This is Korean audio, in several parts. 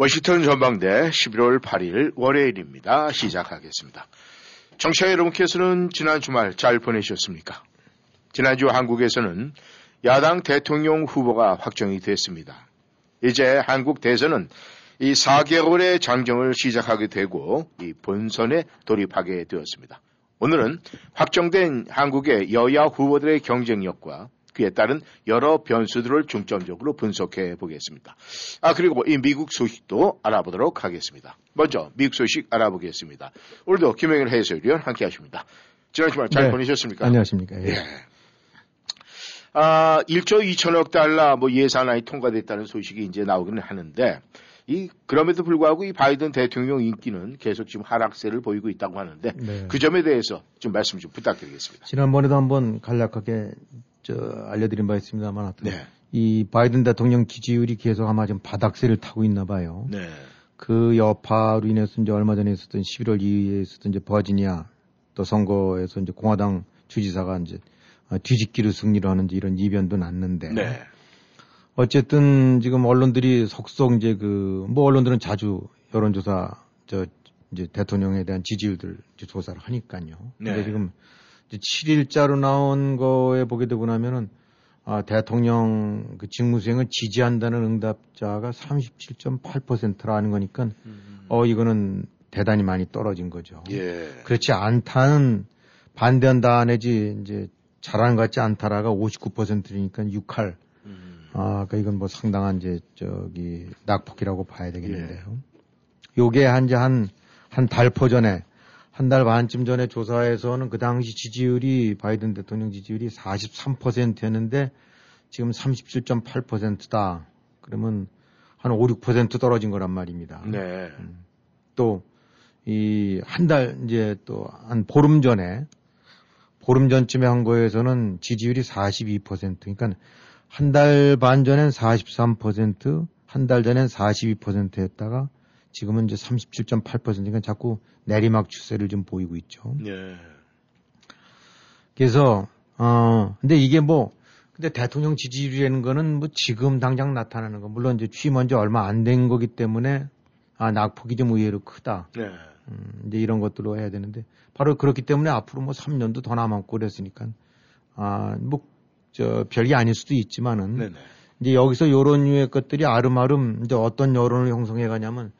워싱턴 전망대 11월 8일 월요일입니다. 시작하겠습니다. 청취자 여러분께서는 지난 주말 잘 보내셨습니까? 지난주 한국에서는 야당 대통령 후보가 확정이 됐습니다. 이제 한국 대선은 이 4개월의 장정을 시작하게 되고 이 본선에 돌입하게 되었습니다. 오늘은 확정된 한국의 여야 후보들의 경쟁력과 그에 따른 여러 변수들을 중점적으로 분석해 보겠습니다. 아, 그리고 이 미국 소식도 알아보도록 하겠습니다. 먼저 미국 소식 알아보겠습니다. 오늘도 김영일 해설위원 함께 하십니다. 지난 주말 잘 네. 보내셨습니까? 안녕하십니까. 예. 예. 아, 1조 2천억 달러 뭐 예산안이 통과됐다는 소식이 이제 나오기는 하는데 이 그럼에도 불구하고 이 바이든 대통령 인기는 계속 지금 하락세를 보이고 있다고 하는데 네. 그 점에 대해서 좀 말씀 좀 부탁드리겠습니다. 지난번에도 한번 간략하게 저 알려드린 바 있습니다만 하여튼 네. 이 바이든 대통령 지지율이 계속 아마 좀 바닥세를 타고 있나 봐요. 네. 그 여파로 인해서 이제 얼마 전에 있었던 11월 2일에 있었던 이제 버지니아 또 선거에서 이제 공화당 주지사가 이제 어, 뒤집기로 승리를 하는 이제 이런 이변도 났는데 네. 어쨌든 지금 언론들이 속속 이제 그 뭐 언론들은 자주 여론조사 저 이제 대통령에 대한 지지율들 조사를 하니까요. 근데 네. 지금 지금 7일자로 나온 거에 보게 되고 나면은 아, 대통령 그 직무수행을 지지한다는 응답자가 37.8%라는 거니까 어 이거는 대단히 많이 떨어진 거죠. 예. 그렇지 않다는 반대한다 내지 이제 잘하는 것 같지 않다라가 59%니까 6할 음. 아, 그 이건 뭐 상당한 이제 저기 낙폭이라고 봐야 되겠는데요. 요게 한지 한, 한 달포 전에, 한 달 반쯤 전에 조사에서는 그 당시 지지율이, 바이든 대통령 지지율이 43%였는데 지금 37.8%다. 그러면 한 5, 6% 떨어진 거란 말입니다. 네. 또, 이, 한 달, 이제 또, 한 보름 전에, 보름 전쯤에 한 거에서는 지지율이 42%. 그러니까 한 달 반 전엔 43%, 한 달 전엔 42%였다가 지금은 이제 37.8%니까 자꾸 내리막 추세를 좀 보이고 있죠. 네. 그래서, 어, 근데 이게 뭐, 근데 대통령 지지율이라는 거는 뭐 지금 당장 나타나는 거. 물론 이제 취임한 지 얼마 안 된 거기 때문에 아, 낙폭이 좀 의외로 크다. 네. 음, 이제 이런 것들로 해야 되는데 바로 그렇기 때문에 앞으로 뭐 3년도 더 남았고 그랬으니까 아, 뭐, 저, 별게 아닐 수도 있지만은 네네. 이제 여기서 요런 류의 것들이 아름아름 이제 어떤 여론을 형성해 가냐면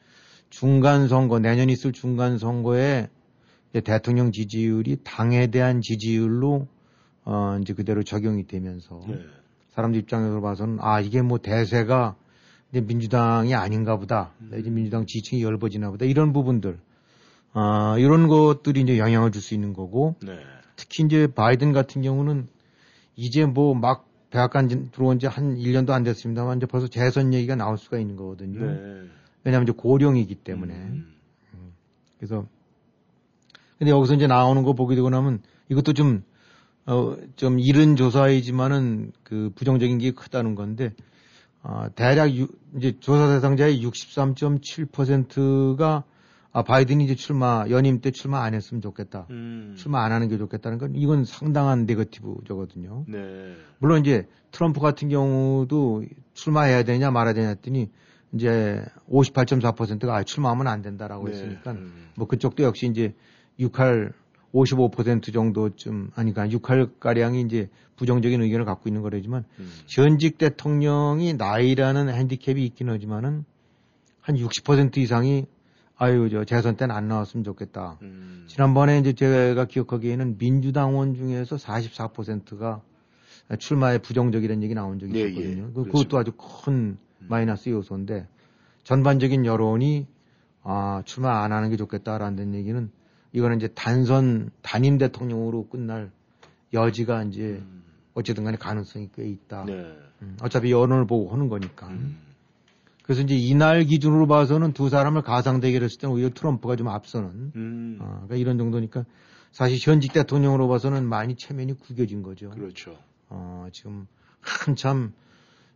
중간 선거, 내년 있을 중간 선거에 대통령 지지율이 당에 대한 지지율로 어, 이제 그대로 적용이 되면서 네. 사람 들 입장에서 봐서는 아 이게 뭐 대세가 이제 민주당이 아닌가 보다 이제 민주당 지지층이 열버지나 보다 이런 부분들 아 이런 것들이 이제 영향을 줄 수 있는 거고 네. 특히 이제 바이든 같은 경우는 이제 뭐막 백악관 진- 들어온 지 한 1년도 안 됐습니다만 이제 벌써 재선 얘기가 나올 수가 있는 거거든요. 네. 왜냐하면 이제 고령이기 때문에 음. 그래서 근데 여기서 이제 나오는 거 보게 되고 나면 이것도 좀 어, 좀 이른 조사이지만은 그 부정적인 게 크다는 건데, 아, 대략 유- 이제 조사 대상자의 63.7%가 아, 바이든이 이제 출마, 연임 때 출마 안 했으면 좋겠다. 음. 출마 안 하는 게 좋겠다는 건 이건 상당한 네거티브저거든요. 네. 물론 이제 트럼프 같은 경우도 출마해야 되냐 말아야 되냐 했더니 이제 58.4%가 아, 출마하면 안 된다라고 네. 했으니까 음. 뭐 그쪽도 역시 이제 6할 55% 정도쯤 아니까 6할 가량이 이제 부정적인 의견을 갖고 있는 거라지만 음. 현직 대통령이 나이라는 핸디캡이 있긴 하지만은 한 60% 이상이 아유 저 재선 때는 안 나왔으면 좋겠다. 음. 지난번에 이제 제가 기억하기에는 민주당원 중에서 44%가 출마에 부정적이라는 얘기 나온 적이 네, 있었거든요. 예, 그- 그렇습니다. 그것도 아주 큰 마이너스 요소인데 전반적인 여론이 아 출마 안 하는 게 좋겠다라는 얘기는 이거는 이제 단선 단임 대통령으로 끝날 여지가 이제 어쨌든 간에 가능성이 꽤 있다. 네. 음, 어차피 여론을 보고 하는 거니까. 음. 그래서 이제 이날 기준으로 봐서는 두 사람을 가상 대결했을 때는 오히려 트럼프가 좀 앞서는 음, 어, 그러니까 이런 정도니까 사실 현직 대통령으로 봐서는 많이 체면이 구겨진 거죠. 그렇죠. 어, 지금 한참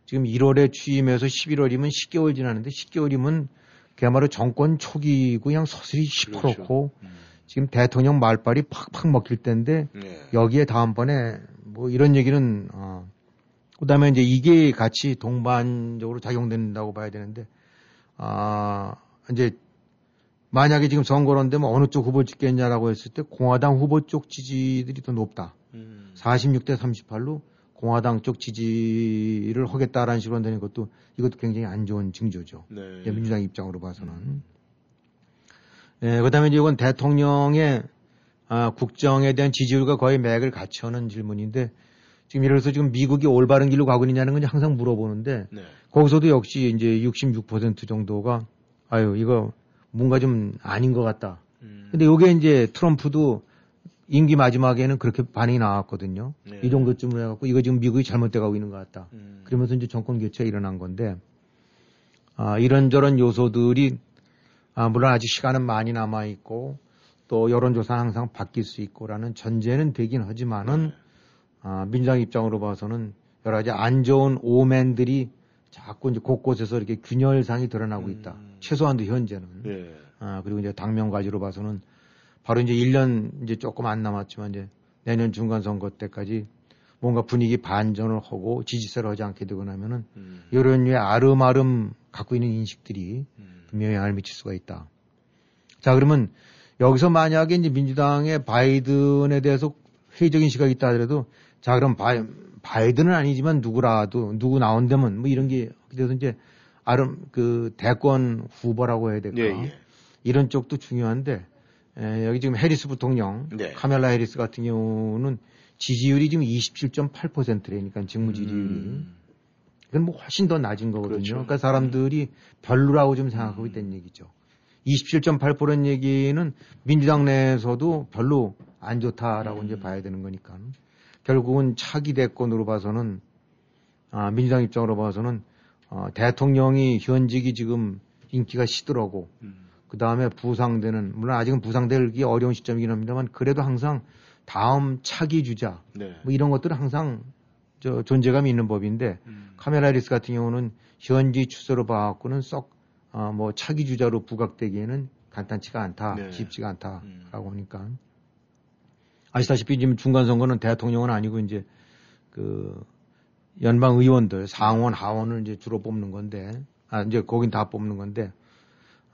지금 1월에 취임해서 11월이면 10개월 지났는데 10개월이면 그야말로 정권 초기고 그냥 서슬이 시퍼렇고 음, 지금 대통령 말빨이 팍팍 먹힐 때인데 네. 여기에 다음번에 뭐 이런 얘기는 어 그다음에 이제 이게 같이 동반적으로 작용된다고 봐야 되는데 아 이제 만약에 지금 선거론 되면 어느 쪽 후보 찍겠냐라고 했을 때 공화당 후보 쪽 지지들이 더 높다. 음, 46대 38로 공화당 쪽 지지를 하겠다라는 식으로 되는 것도 이것도 굉장히 안 좋은 징조죠. 네. 이제 민주당 입장으로 봐서는. 예, 그 다음에 이건 대통령의 아, 국정에 대한 지지율과 거의 맥을 같이 하는 질문인데 지금 예를 들어서 지금 미국이 올바른 길로 가고 있느냐는 건 항상 물어보는데 네. 거기서도 역시 이제 66% 정도가 아유, 이거 뭔가 좀 아닌 것 같다. 음, 근데 요게 이제 트럼프도 임기 마지막에는 그렇게 반응이 나왔거든요. 네. 이 정도쯤으로 해갖고 이거 지금 미국이 잘못돼 가고 있는 것 같다. 음, 그러면서 이제 정권 교체가 일어난 건데, 아, 이런저런 요소들이, 아, 물론 아직 시간은 많이 남아 있고, 또 여론조사는 항상 바뀔 수 있고라는 전제는 되긴 하지만은, 아, 민주당 입장으로 봐서는 여러 가지 안 좋은 오맨들이 자꾸 이제 곳곳에서 이렇게 균열상이 드러나고 있다. 음. 최소한도 현재는. 예. 아, 그리고 이제 당면 과제로 봐서는 바로 이제 1년 이제 조금 안 남았지만 이제 내년 중간 선거 때까지 뭔가 분위기 반전을 하고 지지세를 하지 않게 되고 나면은 음, 이런 류의 아름아름 갖고 있는 인식들이 음, 분명히 영향을 미칠 수가 있다. 자, 그러면 여기서 만약에 이제 민주당의 바이든에 대해서 회의적인 시각이 있다 하더라도 자, 그럼 바이, 바이든은 아니지만 누구라도 누구 나온다면 뭐 이런 게 그래서 이제 아름 그 대권 후보라고 해야 될까? 예, 예. 이런 쪽도 중요한데 에, 여기 지금 해리스 부통령 네. 카멜라 해리스 같은 경우는 지지율이 지금 27.8%라니까 직무 지지율이 음, 이건 뭐 훨씬 더 낮은 거거든요. 그렇죠. 그러니까 사람들이 별로라고 좀 생각하고 있다는 얘기죠. 27.8%는 얘기는 민주당 내에서도 별로 안 좋다라고 음. 이제 봐야 되는 거니까 결국은 차기 대권으로 봐서는 아, 민주당 입장으로 봐서는 어, 대통령이 현직이 지금 인기가 시들하고 음, 그 다음에 부상되는 물론 아직은 부상되기 어려운 시점이긴 합니다만 그래도 항상 다음 차기 주자 네. 뭐 이런 것들은 항상 저 존재감이 있는 법인데 음, 카멀라 해리스 같은 경우는 현재 추세로 봐갖고는 썩, 어, 뭐, 차기 주자로 부각되기에는 간단치가 않다, 네. 쉽지가 않다라고 음. 하니까. 아시다시피 지금 중간 선거는 대통령은 아니고 이제 그 연방 의원들, 상원, 하원을 이제 주로 뽑는 건데, 아, 이제 거긴 다 뽑는 건데,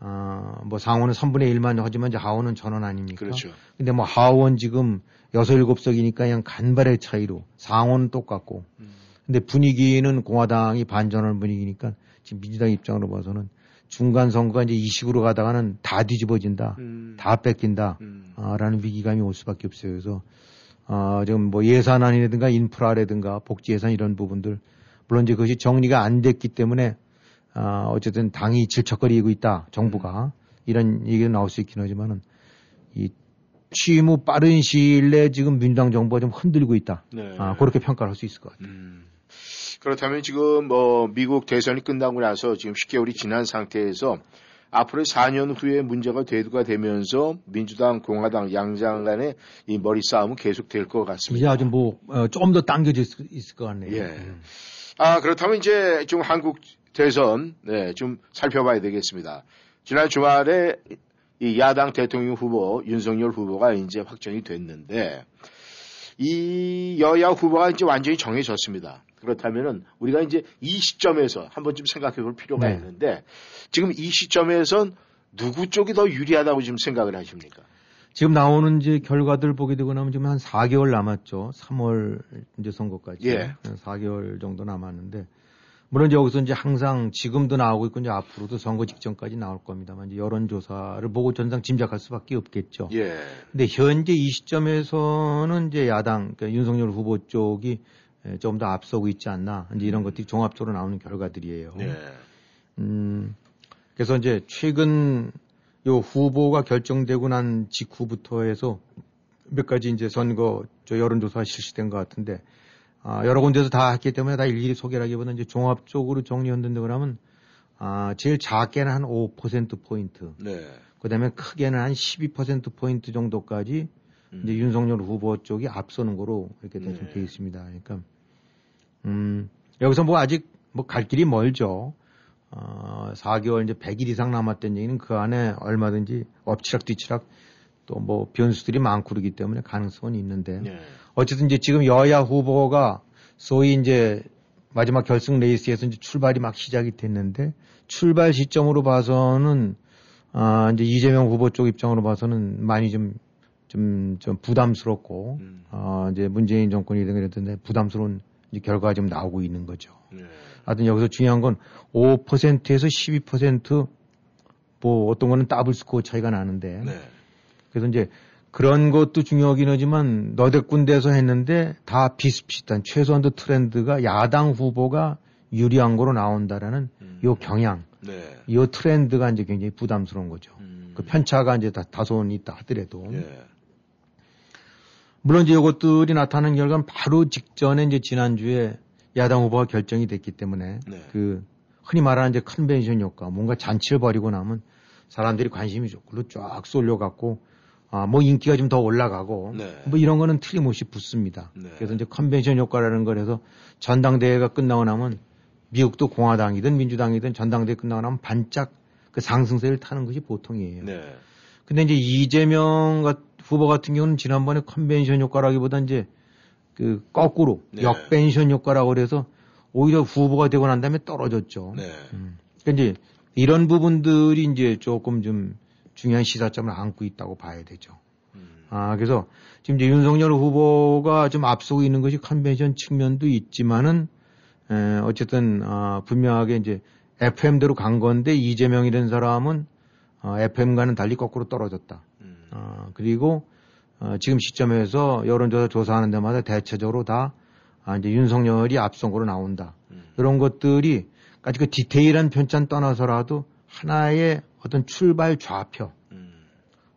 어, 뭐 상원은 3분의 1만 하지만 이제 하원은 전원 아닙니까? 그렇죠. 근데 뭐 하원 지금 6, 7석이니까 그냥 간발의 차이로 상원은 똑같고 음, 근데 분위기는 공화당이 반전하는 분위기니까 지금 민주당 입장으로 봐서는 중간 선거가 이제 이 식으로 가다가는 다 뒤집어진다, 음, 다 뺏긴다, 음, 아, 라는 위기감이 올 수밖에 없어요. 그래서 아, 지금 뭐 예산안이라든가 인프라라든가 복지 예산 이런 부분들 물론 이제 그것이 정리가 안 됐기 때문에 아, 어쨌든 당이 질척거리고 있다, 정부가 이런 얘기가 나올 수 있긴 하지만은 이 취임 후 빠른 시일 내에 지금 민주당 정부가 좀 흔들리고 있다. 네. 아, 그렇게 평가를 할 수 있을 것 같아요. 음. 그렇다면 지금 뭐 미국 대선이 끝나고 나서 지금 10개월이 지난 상태에서 앞으로 4년 후에 문제가 대두가 되면서 민주당, 공화당 양장 간의 이 머리 싸움은 계속될 것 이제 같습니다. 아주 뭐 어, 조금 더 당겨질 수 있을 것 같네요. 예. 음. 아 그렇다면 이제 좀 한국 대선 네, 좀 살펴봐야 되겠습니다. 지난 주말에 이 야당 대통령 후보 윤석열 후보가 이제 확정이 됐는데 이 여야 후보가 이제 완전히 정해졌습니다. 그렇다면은 우리가 이제 이 시점에서 한 번쯤 생각해 볼 필요가 네. 있는데 지금 이 시점에선 누구 쪽이 더 유리하다고 지금 생각을 하십니까? 지금 나오는 이제 결과들 보게 되고 나면 지금 한 4개월 남았죠. 3월 이제 선거까지. 예. 4개월 정도 남았는데 물론 이제 여기서 이제 항상 지금도 나오고 있고 이제 앞으로도 선거 직전까지 나올 겁니다만 이제 여론조사를 보고 전상 짐작할 수밖에 없겠죠. 예. 근데 현재 이 시점에서는 이제 야당 그러니까 윤석열 후보 쪽이 좀 더 앞서고 있지 않나 이제 이런 것들이 종합적으로 나오는 결과들이에요. 예. 음, 그래서 이제 최근 요 후보가 결정되고 난 직후부터 해서 몇 가지 이제 선거 저 여론조사가 실시된 것 같은데 아, 여러 군데서 다 했기 때문에 다 일일이 소개하기보다 이제 종합적으로 정리한다고 하면 아, 제일 작게는 한 5%포인트. 네. 그 다음에 크게는 한 12%포인트 정도까지 음. 이제 윤석열 후보 쪽이 앞서는 거로 이렇게 돼 네. 돼 있습니다. 그러니까, 음, 여기서 뭐 아직 뭐 갈 길이 멀죠. 어, 4개월 이제 100일 이상 남았다는 얘기는 그 안에 얼마든지 엎치락 뒤치락 또 뭐 변수들이 많고 그러기 때문에 가능성은 있는데 네. 어쨌든 이제 지금 여야 후보가 소위 이제 마지막 결승 레이스에서 이제 출발이 막 시작이 됐는데 출발 시점으로 봐서는 아 이제 이재명 후보 쪽 입장으로 봐서는 많이 좀 좀, 좀 부담스럽고, 음. 아, 이제 문재인 정권이든 그랬던데 부담스러운 결과가 좀 나오고 있는 거죠. 네. 하여튼 여기서 중요한 건 5%에서 12%뭐 어떤 거는 더블 스코어 차이가 나는데 네. 그래서 이제 그런 것도 중요하긴 하지만 너댓 군데에서 했는데 다 비슷비슷한 최소한도 트렌드가 야당 후보가 유리한 거로 나온다라는 음. 요 경향, 네. 요 트렌드가 이제 굉장히 부담스러운 거죠. 음. 그 편차가 이제 다, 다소는 있다 하더라도 예. 물론 이제 이것들이 나타나는 결과는 바로 직전에 이제 지난주에 야당 후보가 결정이 됐기 때문에 네. 그 흔히 말하는 이제 컨벤션 효과 뭔가 잔치를 벌이고 나면 사람들이 관심이 저걸로 쫙 쏠려갖고 아 뭐 인기가 좀 더 올라가고 네. 뭐 이런 거는 틀림없이 붙습니다. 네. 그래서 이제 컨벤션 효과라는 거라서 전당대회가 끝나고 나면 미국도 공화당이든 민주당이든 전당대회 끝나고 나면 반짝 그 상승세를 타는 것이 보통이에요. 네. 근데 이제 이재명 같- 후보 같은 경우는 지난번에 컨벤션 효과라기보다 이제 그 거꾸로 네. 역벤션 효과라고 그래서 오히려 후보가 되고 난 다음에 떨어졌죠. 네. 음. 그러니까 이제 이런 부분들이 이제 조금 좀 중요한 시사점을 안고 있다고 봐야 되죠. 음. 아, 그래서 지금 이제 윤석열 후보가 좀 앞서고 있는 것이 컨벤션 측면도 있지만은, 에, 어쨌든, 아, 분명하게 이제 FM대로 간 건데 이재명이라는 사람은 어, FM과는 달리 거꾸로 떨어졌다. 음. 어, 그리고 어, 지금 시점에서 여론조사 조사하는 데마다 대체적으로 다 아, 이제 윤석열이 앞선 거로 나온다. 음. 이런 것들이 아직 그 디테일한 편찬 떠나서라도 하나의 어떤 출발 좌표, 음.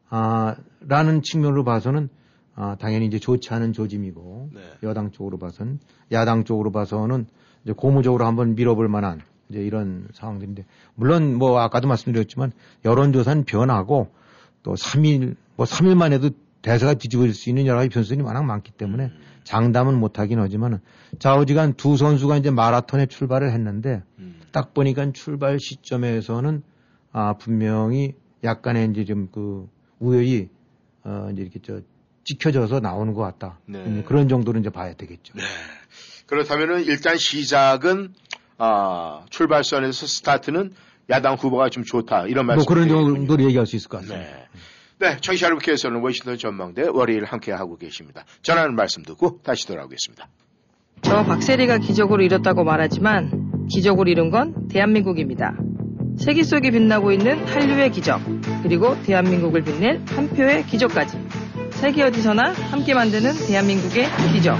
아, 라는 측면으로 봐서는 아, 당연히 이제 좋지 않은 조짐이고 네. 여당 쪽으로 봐서는 야당 쪽으로 봐서는 이제 고무적으로 한번 밀어볼 만한 이제 이런 상황들인데 물론 뭐 아까도 말씀드렸지만 여론조사는 변하고 또 3일 뭐 3일만 해도 대세가 뒤집어질 수 있는 여러 가지 변수들이 워낙 많기 때문에 음. 장담은 못하긴 하지만은 좌우지간 두 선수가 이제 마라톤에 출발을 했는데 음. 딱 보니까 출발 시점에서는 아 분명히 약간의 이제 좀 그 우열이 어 이제 이렇게 저 찍혀져서 나오는 것 같다. 네. 음, 그런 정도로 이제 봐야 되겠죠. 네. 그렇다면은 일단 시작은 아, 출발선에서 스타트는 야당 후보가 좀 좋다 이런 뭐 말씀. 그런 정도로 얘기할 수 있을 것 같습니다. 네. 네, 청취자 여러분께서는 워싱턴 전망대 월요일 함께 하고 계십니다. 전하는 말씀 듣고 다시 돌아오겠습니다. 저 박세리가 기적으로 이뤘다고 말하지만 기적으로 이룬 건 대한민국입니다. 세기 속에 빛나고 있는 한류의 기적, 그리고 대한민국을 빛낼 한 표의 기적까지. 세계 어디서나 함께 만드는 대한민국의 기적.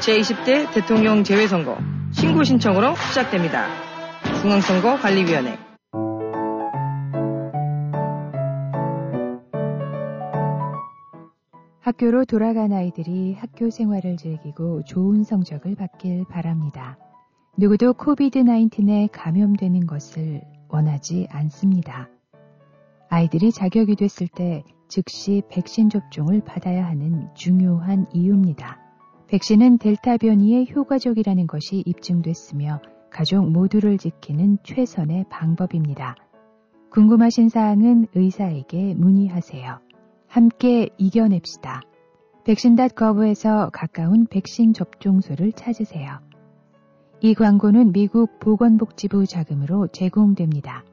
제20대 대통령 재외선거 신고 신청으로 시작됩니다. 중앙선거관리위원회 학교로 돌아간 아이들이 학교 생활을 즐기고 좋은 성적을 받길 바랍니다. 누구도 코비드-19에 감염되는 것을 원하지 않습니다. 아이들이 자격이 됐을 때 즉시 백신 접종을 받아야 하는 중요한 이유입니다. 백신은 델타 변이에 효과적이라는 것이 입증됐으며 가족 모두를 지키는 최선의 방법입니다. 궁금하신 사항은 의사에게 문의하세요. 함께 이겨냅시다. 백신.gov에서 가까운 백신 접종소를 찾으세요. 이 광고는 미국 보건복지부 자금으로 제공됩니다.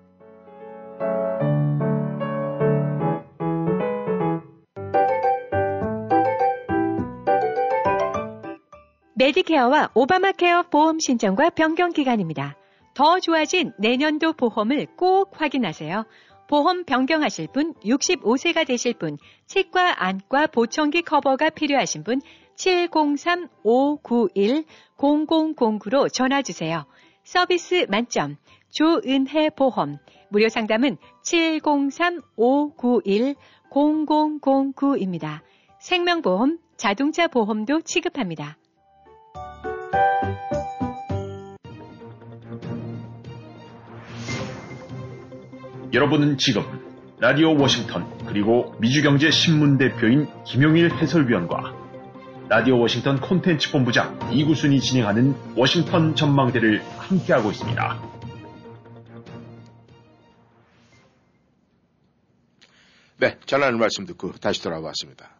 메디케어와 오바마케어 보험 신청과 변경 기간입니다. 더 좋아진 내년도 보험을 꼭 확인하세요. 보험 변경하실 분, 65세가 되실 분, 치과, 안과, 보청기 커버가 필요하신 분, 703-591-0009로 전화 주세요. 서비스 만점, 조은혜 보험. 무료 상담은 703-591-0009입니다. 생명보험, 자동차 보험도 취급합니다. 여러분은 지금 라디오 워싱턴 그리고 미주경제 신문 대표인 김용일 해설위원과 라디오 워싱턴 콘텐츠 본부장 이구순이 진행하는 워싱턴 전망대를 함께하고 있습니다. 네, 전하는 말씀 듣고 다시 돌아왔습니다.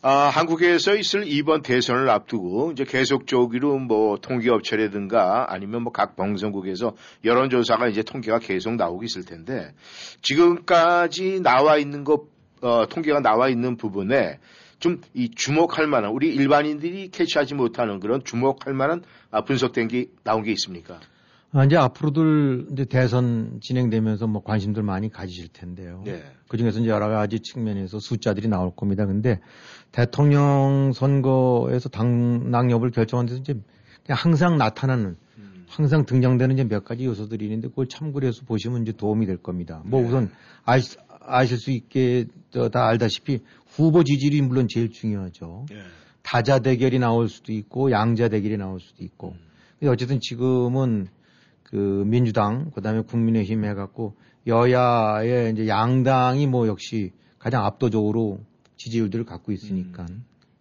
아, 한국에서 있을 이번 대선을 앞두고 이제 계속적으로 뭐 통계업체라든가 아니면 뭐 각 방송국에서 여론조사가 이제 통계가 계속 나오고 있을 텐데 지금까지 나와 있는 것, 어, 통계가 나와 있는 부분에 좀 이 주목할 만한 우리 일반인들이 캐치하지 못하는 그런 주목할 만한 아, 분석된 게 나온 게 있습니까? 아, 이제 앞으로들 이제 대선 진행되면서 뭐 관심들 많이 가지실 텐데요. 네. 그 중에서 이제 여러 가지 측면에서 숫자들이 나올 겁니다. 근데 대통령 선거에서 당락 여부를 결정하는 데서 이제 항상 나타나는 음. 항상 등장되는 이제 몇 가지 요소들이 있는데 그걸 참고를 해서 보시면 이제 도움이 될 겁니다. 뭐 네. 우선 아시, 아실 수 있게 저다 알다시피 후보 지지율이 물론 제일 중요하죠. 예. 다자 대결이 나올 수도 있고 양자 대결이 나올 수도 있고. 근데 어쨌든 지금은 그 민주당 그다음에 국민의힘 해갖고 여야의 이제 양당이 뭐 역시 가장 압도적으로 지지율들을 갖고 있으니까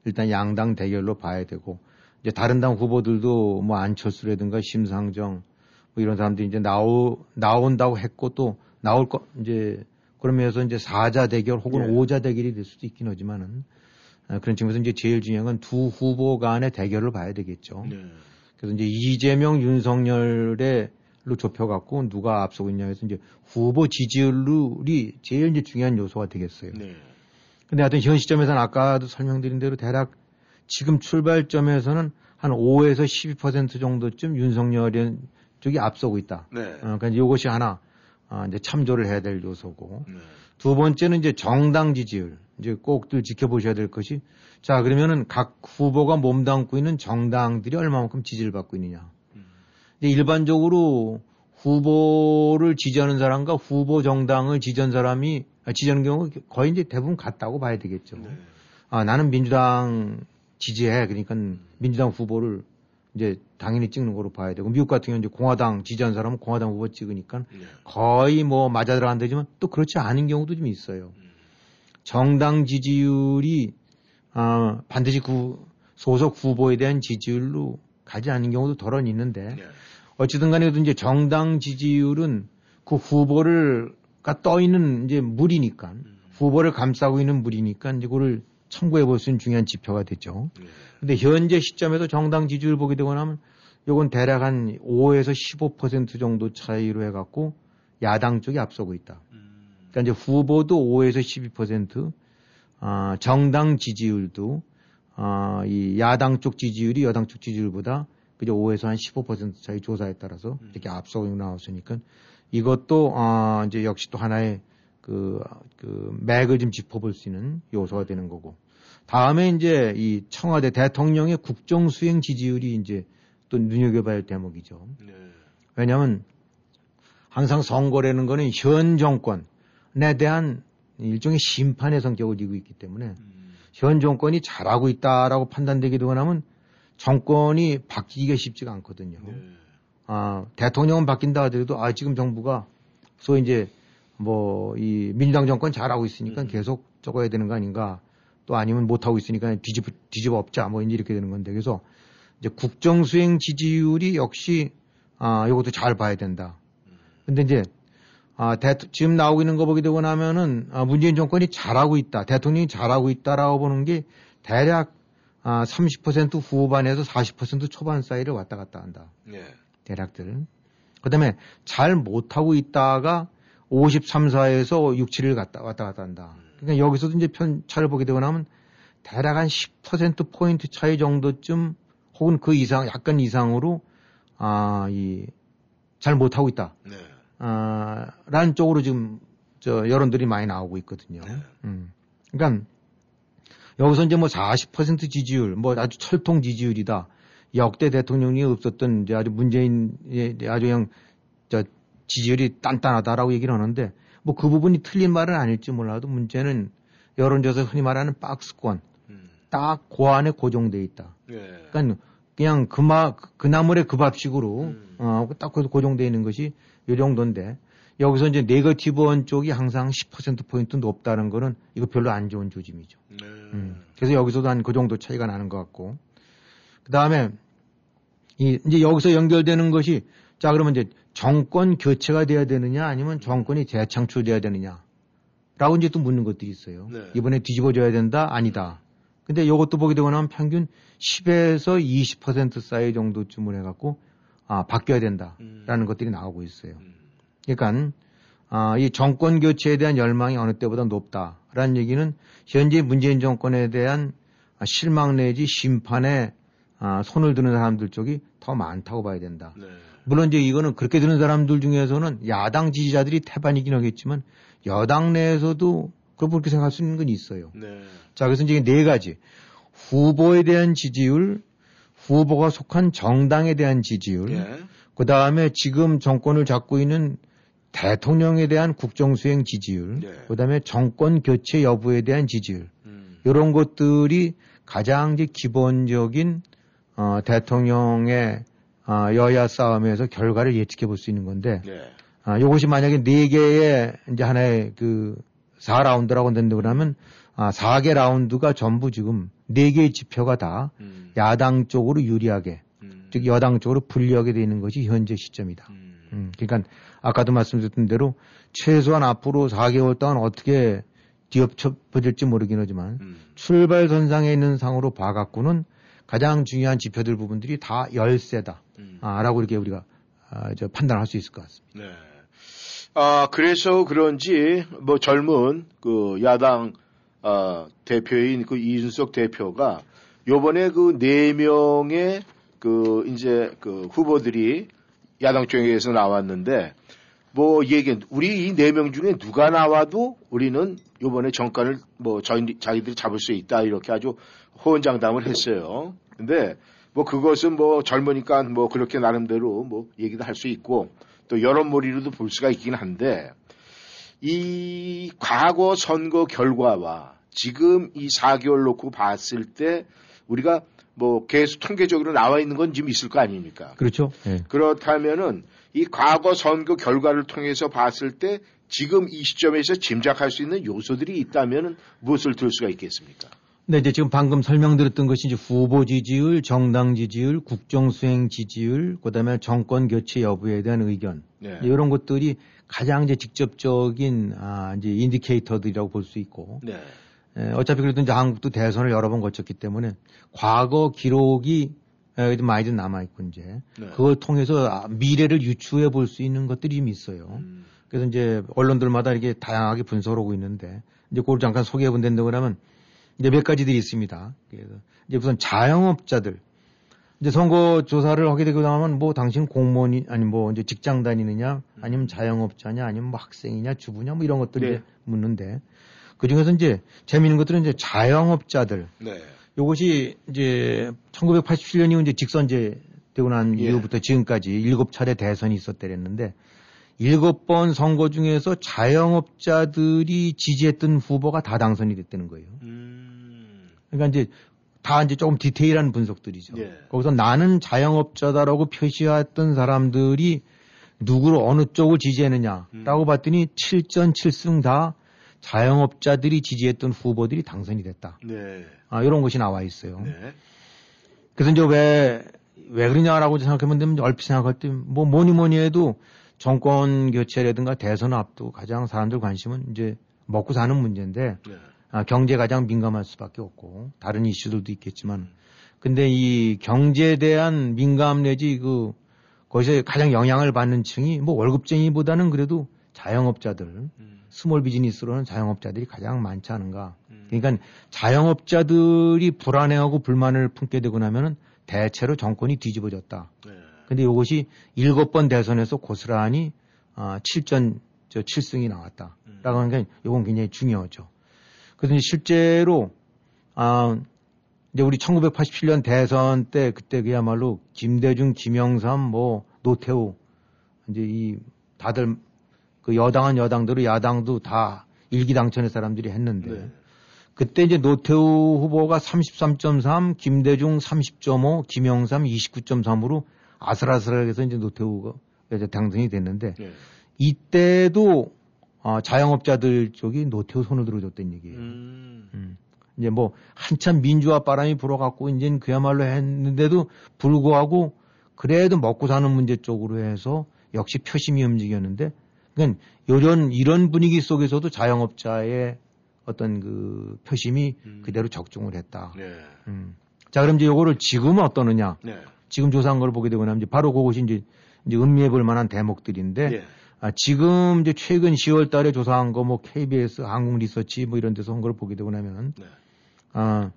일단 양당 대결로 봐야 되고 이제 다른 당 후보들도 뭐 안철수라든가 심상정 뭐 이런 사람들이 이제 나오 나온다고 했고 또 나올 거 이제 그러면서 이제 사자 대결 혹은 예. 오자 대결이 될 수도 있긴 하지만은 아, 그런 측면에서 이제 제일 중요한 건 두 후보 간의 대결을 봐야 되겠죠. 네. 그래서 이제 이재명, 윤석열에로 좁혀갖고 누가 앞서고 있냐 해서 이제 후보 지지율이 제일 이제 중요한 요소가 되겠어요. 네. 근데 하여튼 현 시점에서는 아까도 설명드린 대로 대략 지금 출발점에서는 한 5에서 12% 정도쯤 윤석열 쪽이 앞서고 있다. 네. 어, 그러니까 이것이 하나 아, 이제 참조를 해야 될 요소고 네. 두 번째는 이제 정당 지지율. 이제 꼭들 지켜보셔야 될 것이 자 그러면은 각 후보가 몸담고 있는 정당들이 얼마만큼 지지를 받고 있느냐. 이제 일반적으로 후보를 지지하는 사람과 후보 정당을 지지한 사람이 아, 지지하는 경우 거의 이제 대부분 같다고 봐야 되겠죠. 네. 아 나는 민주당 지지해. 그러니까 민주당 후보를 이제 당연히 찍는 거로 봐야 되고 미국 같은 경우는 이제 공화당 지지한 사람은 공화당 후보 찍으니까 네. 거의 뭐 맞아 들어간다지만 또 그렇지 않은 경우도 좀 있어요. 정당 지지율이 아, 반드시 그 소속 후보에 대한 지지율로 가지 않는 경우도 덜은 있는데 네. 어찌든 간에 이제 정당 지지율은 그 후보를가 떠 있는 이제 물이니까 후보를 감싸고 있는 물이니까 이제 그걸 참고해 볼 수 있는 중요한 지표가 되죠. 네. 근데 현재 시점에서 정당 지지율 보게 되고 나면 요건 대략 한 5에서 15% 정도 차이로 해갖고 야당 쪽이 앞서고 있다. 그러니까 이제 후보도 5에서 12%, 아, 정당 지지율도 아, 이 야당 쪽 지지율이 여당 쪽 지지율보다 그저 5에서 한 15% 차이 조사에 따라서 이렇게 앞서고 나왔으니까 이것도 아, 이제 역시 또 하나의 그, 그 맥을 좀 짚어볼 수 있는 요소가 되는 거고. 다음에 이제 이 청와대 대통령의 국정 수행 지지율이 이제 또 눈여겨봐야 할 대목이죠. 네. 왜냐하면 항상 선거라는 거는 현 정권에 대한 일종의 심판의 성격을 띠고 있기 때문에 현 정권이 잘하고 있다라고 판단되게 되고 나면 정권이 바뀌기가 쉽지가 않거든요. 네. 아, 대통령은 바뀐다 하더라도 아, 지금 정부가 소위 이제 뭐 이 민주당 정권 잘하고 있으니까 계속 적어야 되는 거 아닌가 또 아니면 못하고 있으니까 뒤집어, 뒤집어 엎자 뭐 이제 이렇게 되는 건데 그래서 이제 국정 수행 지지율이 역시 아, 이것도 잘 봐야 된다. 근데 이제 아, 대, 지금 나오고 있는 거 보게 되고 나면은 아, 문재인 정권이 잘하고 있다. 대통령이 잘하고 있다라고 보는 게 대략 아, 30% 후반에서 40% 초반 사이를 왔다 갔다 한다. 네. 대략들. 그 다음에 잘 못하고 있다가 53, 4에서 6, 7을 갔다, 왔다 갔다 한다. 그러니까 여기서도 이제 편차를 보게 되고 나면 대략 한 10%포인트 차이 정도쯤 혹은 그 이상, 약간 이상으로, 아, 이, 잘 못하고 있다. 네. 아, 라는 쪽으로 지금, 저, 여론들이 많이 나오고 있거든요. 네. 음. 그러니까, 여기서 이제 뭐 40% 지지율, 뭐 아주 철통 지지율이다. 역대 대통령이 없었던 이제 아주 문재인의 아주 그냥 저 지지율이 단단하다라고 얘기를 하는데 뭐 그 부분이 틀린 말은 아닐지 몰라도 문제는 여론조사 흔히 말하는 박스권 음. 딱그 안에 고정돼 있다. 네. 그러니까 그냥 그마 그 나물의 그 밥식으로 음. 어, 딱 고정돼 있는 것이 요 정도인데 여기서 이제 네거티브원 쪽이 항상 10%포인트 높다는 거는 이거 별로 안 좋은 조짐이죠. 네. 음. 그래서 여기서도 한 그 정도 차이가 나는 것 같고. 그 다음에 이, 이제 여기서 연결되는 것이 자, 그러면 이제 정권 교체가 돼야 되느냐 아니면 정권이 재창출돼야 되느냐 라고 이제 또 묻는 것들이 있어요. 네. 이번에 뒤집어져야 된다? 아니다. 근데 이것도 보게 되고 나면 평균 10에서 20% 사이 정도쯤을 해갖고 아, 바뀌어야 된다라는 음. 것들이 나오고 있어요. 음. 그러니까 아, 이 정권 교체에 대한 열망이 어느 때보다 높다라는 얘기는 현재 문재인 정권에 대한 아, 실망 내지 심판에 아, 손을 드는 사람들 쪽이 더 많다고 봐야 된다. 네. 물론 이제 이거는 그렇게 드는 사람들 중에서는 야당 지지자들이 태반이긴 하겠지만 여당 내에서도 그렇게 생각할 수 있는 건 있어요. 네. 자, 그래서 이제 네 가지. 후보에 대한 지지율, 후보가 속한 정당에 대한 지지율, 예. 그 다음에 지금 정권을 잡고 있는 대통령에 대한 국정수행 지지율, 네. 그 다음에 정권 교체 여부에 대한 지지율, 음. 이런 것들이 가장 이제 기본적인 어, 대통령의 어, 여야 싸움에서 결과를 예측해 볼 수 있는 건데, 네. 아, 요것이 만약에 네 개의 이제 하나의 그 4라운드라고 된다 그러면 아, 4개 라운드가 전부 지금 네 개의 지표가 다 음. 야당 쪽으로 유리하게, 음. 즉 여당 쪽으로 불리하게 돼 있는 것이 현재 시점이다. 음. 음, 그러니까 아까도 말씀드렸던 대로 최소한 앞으로 4개월 동안 어떻게 뒤엎쳐질지 모르긴 하지만 음. 출발선상에 있는 상으로 봐갖고는 가장 중요한 지표들 부분들이 다 열세다. 음. 아, 라고 이렇게 우리가 아, 저 판단할 수 있을 것 같습니다. 네. 아, 그래서 그런지 뭐 젊은 그 야당 아, 대표인 그 이준석 대표가 요번에 그 네 명의 그 이제 그 후보들이 야당 쪽에서 나왔는데 뭐 얘기 우리 이 네 명 중에 누가 나와도 우리는 요번에 정권을 뭐 저희 자기들이 잡을 수 있다 이렇게 아주 호언장담을 했어요. 근데 뭐 그것은 뭐 젊으니까 뭐 그렇게 나름대로 뭐 얘기도 할 수 있고 또 여론몰이로도 볼 수가 있긴 한데 이 과거 선거 결과와 지금 이 4개월 놓고 봤을 때 우리가 뭐 계속 통계적으로 나와 있는 건 지금 있을 거 아닙니까? 그렇죠? 예. 그렇다면은 이 과거 선거 결과를 통해서 봤을 때 지금 이 시점에서 짐작할 수 있는 요소들이 있다면은 무엇을 들 수가 있겠습니까? 네, 이제 지금 방금 설명드렸던 것이 이제 후보 지지율, 정당 지지율, 국정 수행 지지율, 그다음에 정권 교체 여부에 대한 의견 네. 이런 것들이 가장 이제 직접적인 아 이제 인디케이터들이라고 볼 수 있고 네. 에, 어차피 그래도 이제 한국도 대선을 여러 번 거쳤기 때문에 과거 기록이 에, 좀 많이 좀 남아 있고 이제 네. 그걸 통해서 아, 미래를 유추해 볼 수 있는 것들이 좀 있어요. 음, 그래서 이제 언론들마다 이게 다양하게 분석을 하고 있는데 이제 그걸 잠깐 소개해 본다고 하면 이제 몇 가지들이 있습니다. 그래서 이제 우선 자영업자들 이제 선거 조사를 하게 되고 나면 뭐 당신 공무원이 아니 뭐 이제 직장 다니느냐 아니면 자영업자냐 아니면 뭐 학생이냐 주부냐 뭐 이런 것들 네. 묻는데 그 중에서 이제 재미있는 것들은 이제 자영업자들 네. 요것이 이제 1987년 이후 이제 직선제 되고 난 예. 이후부터 지금까지 일곱 차례 대선이 있었대랬는데 일곱 번 선거 중에서 자영업자들이 지지했던 후보가 다 당선이 됐다는 거예요. 음, 그러니까 이제 다 이제 조금 디테일한 분석들이죠. 예. 거기서 나는 자영업자다라고 표시했던 사람들이 누구를 어느 쪽을 지지했느냐라고 음. 봤더니 7전 7승 다 자영업자들이 지지했던 후보들이 당선이 됐다. 네. 아, 이런 것이 나와 있어요. 네. 그래서 이제 왜, 왜 그러냐라고 생각해보면 얼핏 생각할 때 뭐 뭐니 뭐니 해도 정권 교체라든가 대선 앞두고 가장 사람들 관심은 이제 먹고 사는 문제인데 네. 아, 경제 가장 민감할 수밖에 없고 다른 이슈들도 있겠지만 근데 이 경제에 대한 민감 내지 그 거기서 가장 영향을 받는 층이 뭐 월급쟁이보다는 그래도 자영업자들 음, small business로는 자영업자들이 가장 많지 않은가. 음. 그러니까 자영업자들이 불안해하고 불만을 품게 되고 나면은 대체로 정권이 뒤집어졌다. 네. 근데 이것이 일곱 번 대선에서 고스란히 아, 7전 저 7승이 나왔다. 음. 라고 하는 게 이건 굉장히 중요하죠. 그래서 실제로 아 이제 우리 1987년 대선 때 그때 그야말로 김대중, 김영삼, 뭐 노태우 이제 이 다들 그 여당은 여당대로 야당도 다 일기당천의 사람들이 했는데 네. 그때 이제 노태우 후보가 33.3, 김대중 30.5, 김영삼 29.3으로 아슬아슬하게 해서 이제 노태우가 이제 당선이 됐는데 네. 이때도 어, 자영업자들 쪽이 노태우 손을 들어줬던 얘기예요. 음. 음. 이제 뭐 한참 민주화 바람이 불어갖고 이제 그야말로 했는데도 불구하고 그래도 먹고 사는 문제 쪽으로 해서 역시 표심이 움직였는데 그러니까 이런 이런 분위기 속에서도 자영업자의 어떤 그 표심이 음. 그대로 적중을 했다. 네. 음. 자 그럼 이제 요거를 지금은 어떠느냐? 네. 지금 조사한 걸 보게 되고 나면 이제 바로 그것이 이제 이제 음미해 볼 만한 대목들인데 예. 아, 지금 이제 최근 10월 달에 조사한 거 뭐 KBS 한국 리서치 뭐 이런 데서 한 걸 보게 되고 나면 네. 아,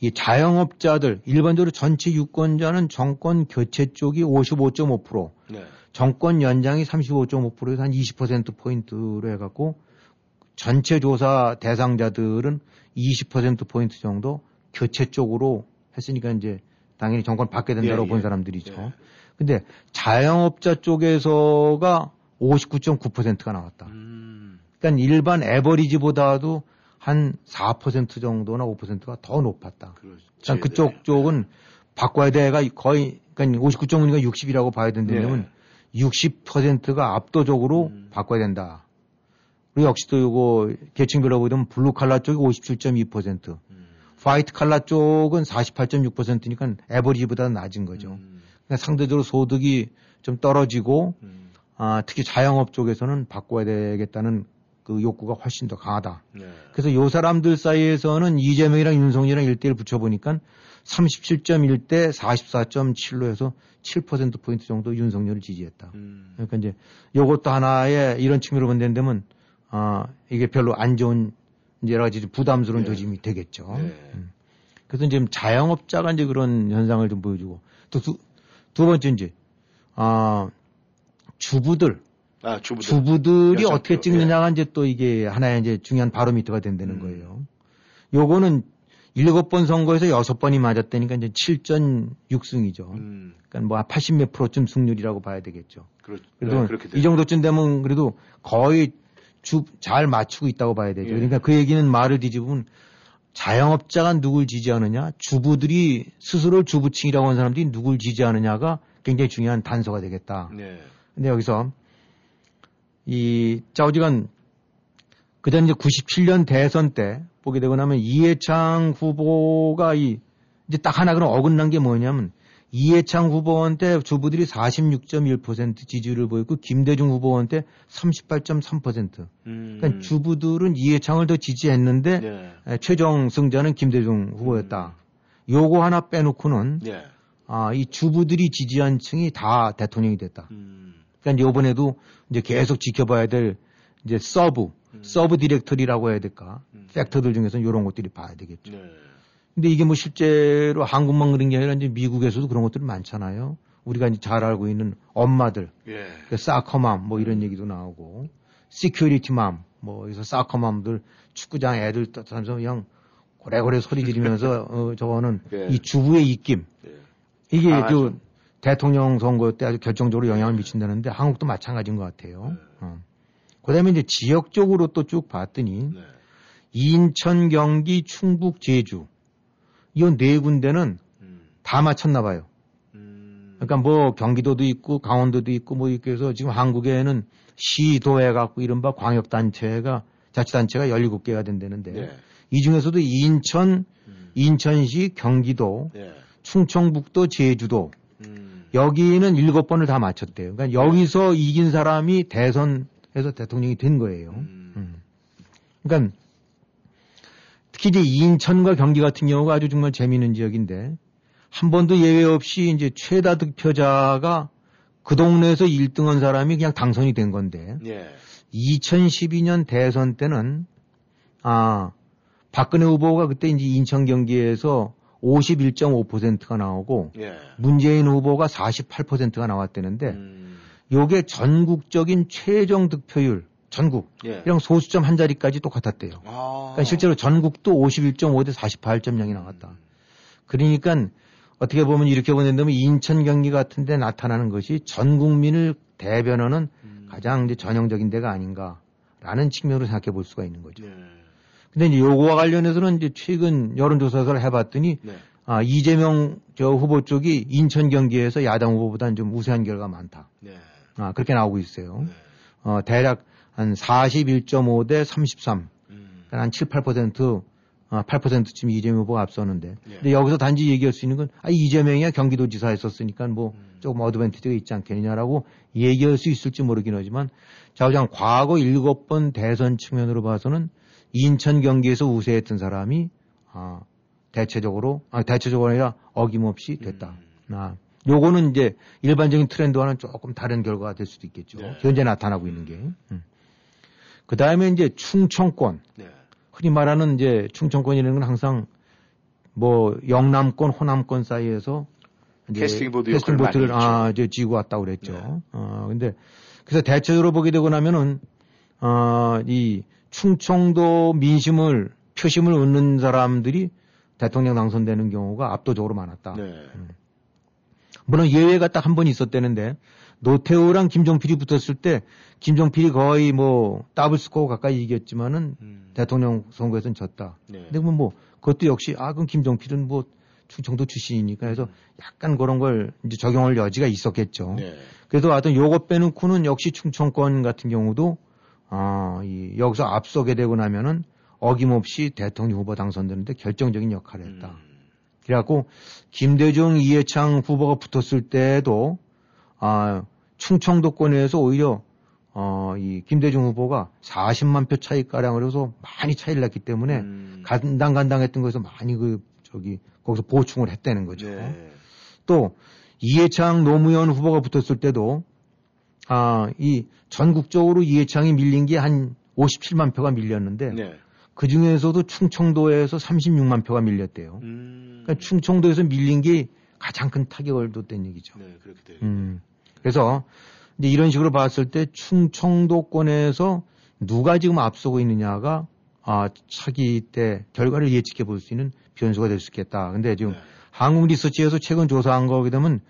이 자영업자들 일반적으로 전체 유권자는 정권 교체 쪽이 55.5%, 네. 정권 연장이 35.5%에서 한 20% 포인트로 해 갖고 전체 조사 대상자들은 20% 포인트 정도 교체 쪽으로 했으니까 이제 당연히 정권 받게 된다고 예, 본 예. 사람들이죠. 예. 근데 자영업자 쪽에서가 59.9%가 나왔다. 음. 그러니까 일반 에버리지보다도 한 4% 정도나 5%가 더 높았다. 그렇지. 그러니까 그쪽 네. 쪽은 바꿔야 돼가 거의 그러니까 59.5니까 60이라고 봐야 된다면 예. 60%가 압도적으로 음. 바꿔야 된다. 그리고 역시 또 이거 계층별로 보면 블루 칼라 쪽이 57.2%, 음. 화이트 칼라 쪽은 48.6%니까 average보다 낮은 거죠. 음. 상대적으로 소득이 좀 떨어지고 음. 아, 특히 자영업 쪽에서는 바꿔야 되겠다는 그 욕구가 훨씬 더 강하다. 네. 그래서 요 사람들 사이에서는 이재명이랑 윤석열이랑 1대1 붙여보니까 37.1 대 44.7로 해서 7%포인트 정도 윤석열을 지지했다. 음. 그러니까 이제 요것도 하나의 이런 측면으로 본다면 아, 이게 별로 안 좋은 여러 가지 부담스러운 네. 조짐이 되겠죠. 네. 음. 그래서 이제 자영업자가 이제 그런 현상을 좀 보여주고 또 두, 두 번째 이제 아, 주부들 아, 주부들. 주부들이 여성들, 어떻게 찍느냐가 이제 또 이게 하나의 이제 중요한 바로미터가 된다는 음. 거예요. 요거는 일곱 번 선거에서 여섯 번이 맞았다니까 이제 7전 6승이죠. 음. 그러니까 뭐 80 몇 프로쯤 승률이라고 봐야 되겠죠. 그렇, 그래도 네, 이. 정도쯤 되면 그래도 거의 주, 잘 맞추고 있다고 봐야 되죠. 예. 그러니까 그 얘기는 말을 뒤집으면 자영업자가 누굴 지지하느냐, 주부들이 스스로 주부층이라고 하는 사람들이 누굴 지지하느냐가 굉장히 중요한 단서가 되겠다. 네. 근데 여기서 이 짜오지간 그다음 이제 97년 대선 때 보게 되고 나면 이해창 후보가 이 이제 딱 하나 그런 어긋난 게 뭐냐면 이해창 후보한테 주부들이 46.1% 지지를 보였고 김대중 후보한테 38.3%. 음. 그러니까 주부들은 이해창을 더 지지했는데 네. 에, 최종 승자는 김대중 후보였다. 요거 하나 빼놓고는 네. 아, 이 주부들이 지지한 층이 다 대통령이 됐다. 음. 그러니까 이제 이번에도 이제 계속 지켜봐야 될 이제 sub, 음. sub directory라고 해야 될까? 음. factor들 중에서는 이런 것들이 봐야 되겠죠. 네. 근데 이게 뭐 실제로 한국만 그런 게 아니라 이제 미국에서도 그런 것들이 많잖아요. 우리가 이제 잘 알고 있는 엄마들, 예. 그 soccer mom 뭐 이런 얘기도 나오고, security mom, 뭐 여기서 soccer mom들 축구장 애들 떠면서 그냥 고래고래 소리 지르면서 어, 저거는 예. 이 주부의 입김, 예. 이게 강하죠. 저 대통령 선거 때 아주 결정적으로 영향을 미친다는데 한국도 마찬가지인 것 같아요. 네. 어. 그다음에 이제 지역적으로 또 쭉 봤더니 네. 인천, 경기, 충북, 제주 이 네 군데는 음. 다 맞췄나 봐요. 음. 그러니까 뭐 경기도도 있고 강원도도 있고 뭐 이렇게 해서 지금 한국에는 시도해 갖고 이른바 광역단체가 자치단체가 17개가 된다는데 네. 이 중에서도 인천, 음. 인천시, 경기도, 네. 충청북도, 제주도 음. 여기는 일곱 번을 다 맞췄대요. 그러니까 여기서 이긴 사람이 대선에서 대통령이 된 거예요. 그러니까 특히 이제 인천과 경기 같은 경우가 아주 정말 재미있는 지역인데 한 번도 예외 없이 이제 최다 득표자가 그 동네에서 1등한 사람이 그냥 당선이 된 건데 예. 2012년 대선 때는 아 박근혜 후보가 그때 이제 인천 경기에서 51.5%가 나오고 예. 문재인 후보가 48%가 나왔다는데 음. 요게 전국적인 최종 득표율 전국 예. 이랑 소수점 한 자리까지 똑같았대요. 아. 그러니까 실제로 전국도 51.5 대 48.0이 나왔다. 그러니까 어떻게 보면 이렇게 보낸다면 인천 경기 같은 데 나타나는 것이 전 국민을 대변하는 음. 가장 이제 전형적인 데가 아닌가라는 측면으로 생각해 볼 수가 있는 거죠. 네. 근데 이제 요거와 관련해서는 이제 최근 여론조사를 해봤더니 네. 아, 이재명 저 후보 쪽이 인천 경기에서 야당 후보보다는 좀 우세한 결과가 많다. 네. 아, 그렇게 나오고 있어요. 네. 어, 대략 한 41.5 대 33. 음. 그러니까 한 7, 8%, 어, 8%쯤 이재명 후보가 앞서는데. 예. 근데 여기서 단지 얘기할 수 있는 건, 아, 이재명이야 경기도지사 했었으니까 뭐 음. 조금 어드밴티지가 있지 않겠느냐라고 얘기할 수 있을지 모르긴 하지만, 자, 그냥 과거 일곱 번 대선 측면으로 봐서는 인천 경기에서 우세했던 사람이, 아, 대체적으로, 아, 대체적으로 아니라 어김없이 됐다. 음. 아, 요거는 이제 일반적인 트렌드와는 조금 다른 결과가 될 수도 있겠죠. 네. 현재 나타나고 있는 게. 그 다음에 이제 충청권. 네. 흔히 말하는 이제 충청권이라는 건 항상 뭐 영남권, 호남권 사이에서 캐스팅 보드 캐스팅 보트를 아, 이제 쥐고 왔다고 그랬죠. 네. 어, 근데 그래서 대체적으로 보게 되고 나면은 어, 이 충청도 민심을 표심을 얻는 사람들이 대통령 당선되는 경우가 압도적으로 많았다. 네. 물론 예외가 딱 한 번 있었다는데 노태우랑 김종필이 붙었을 때 김종필이 거의 뭐 더블 스코어 가까이 이겼지만은 음. 대통령 선거에서는 졌다. 네. 근데 뭐, 뭐 그것도 역시 아 그럼 김종필은 뭐 충청도 출신이니까 해서 약간 그런 걸 이제 적용할 여지가 있었겠죠. 네. 그래도 하여튼 요것 빼놓고는 역시 충청권 같은 경우도 아, 이 여기서 앞서게 되고 나면은 어김없이 대통령 후보 당선되는데 결정적인 역할을 했다. 음. 그래갖고 김대중, 이해창 후보가 붙었을 때도 아, 충청도권에서 오히려 어, 이 김대중 후보가 40만 표 차이 가량을 해서 많이 차이를 났기 때문에 음. 간당간당했던 거에서 많이 그 저기 거기서 보충을 했다는 거죠. 네. 또 이해창 노무현 후보가 붙었을 때도 아, 이 전국적으로 이해창이 밀린 게 한 57만 표가 밀렸는데 네. 그 중에서도 충청도에서 36만 표가 밀렸대요. 음. 그러니까 충청도에서 밀린 게 가장 큰 타격을 줬다는 얘기죠. 네, 그렇게 돼요. 음. 그래서 이제 이런 식으로 봤을 때 충청도권에서 누가 지금 앞서고 있느냐가 아, 차기 때 결과를 예측해 볼 수 있는 변수가 될 수 있겠다. 근데 지금 네. 한국 리서치에서 최근 조사한 거게 되면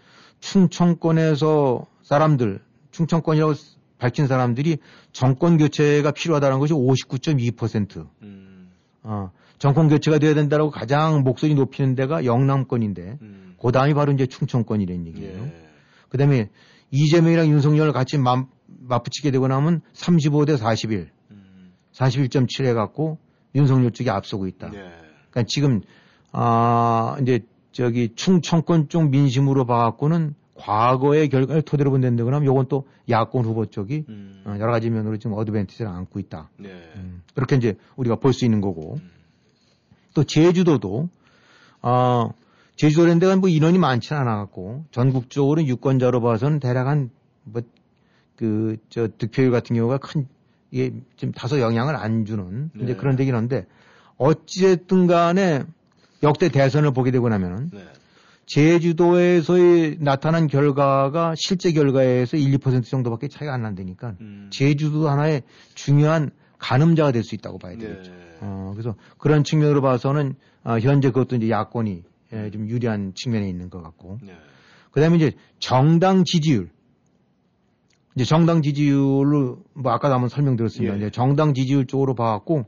충청권에서 사람들, 충청권이라고 밝힌 사람들이 정권 교체가 필요하다는 것이 59.2%. 음. 어, 정권 교체가 돼야 된다라고 가장 목소리 높이는 데가 영남권인데, 음. 그 다음이 바로 이제 충청권이라는 얘기예요. 예. 그 다음에 이재명이랑 윤석열을 같이 맞, 맞붙이게 되고 나면 35대 41, 음. 41.7 해갖고 윤석열 쪽이 앞서고 있다. 네. 그러니까 지금, 아, 이제 저기 충청권 쪽 민심으로 봐갖고는 과거의 결과를 토대로 본다고 하면 요건 또 야권 후보 쪽이 음. 어, 여러 가지 면으로 지금 어드밴티지를 안고 있다. 네. 음, 그렇게 이제 우리가 볼 수 있는 거고. 음. 또 제주도도 어 제주도라는 데가 뭐 인원이 많지는 않아갖고 전국적으로 유권자로 봐서는 대략 한 뭐 그 저 득표율 같은 경우가 큰 이게 좀 다소 영향을 안 주는 이제 네. 그런 데긴 한데 어찌됐든 간에 역대 대선을 보게 되고 나면은 네. 제주도에서의 나타난 결과가 실제 결과에서 1, 2% 정도밖에 차이가 안 난다니까 음. 제주도 하나의 중요한 가늠자가 될 수 있다고 봐야 되겠죠. 네. 어, 그래서 그런 측면으로 봐서는 아, 현재 그것도 이제 야권이 예, 좀 유리한 측면에 있는 것 같고. 네. 그 다음에 이제 정당 지지율. 이제 정당 지지율로, 뭐 아까도 한번 설명드렸습니다. 예. 이제 정당 지지율 쪽으로 봐갖고,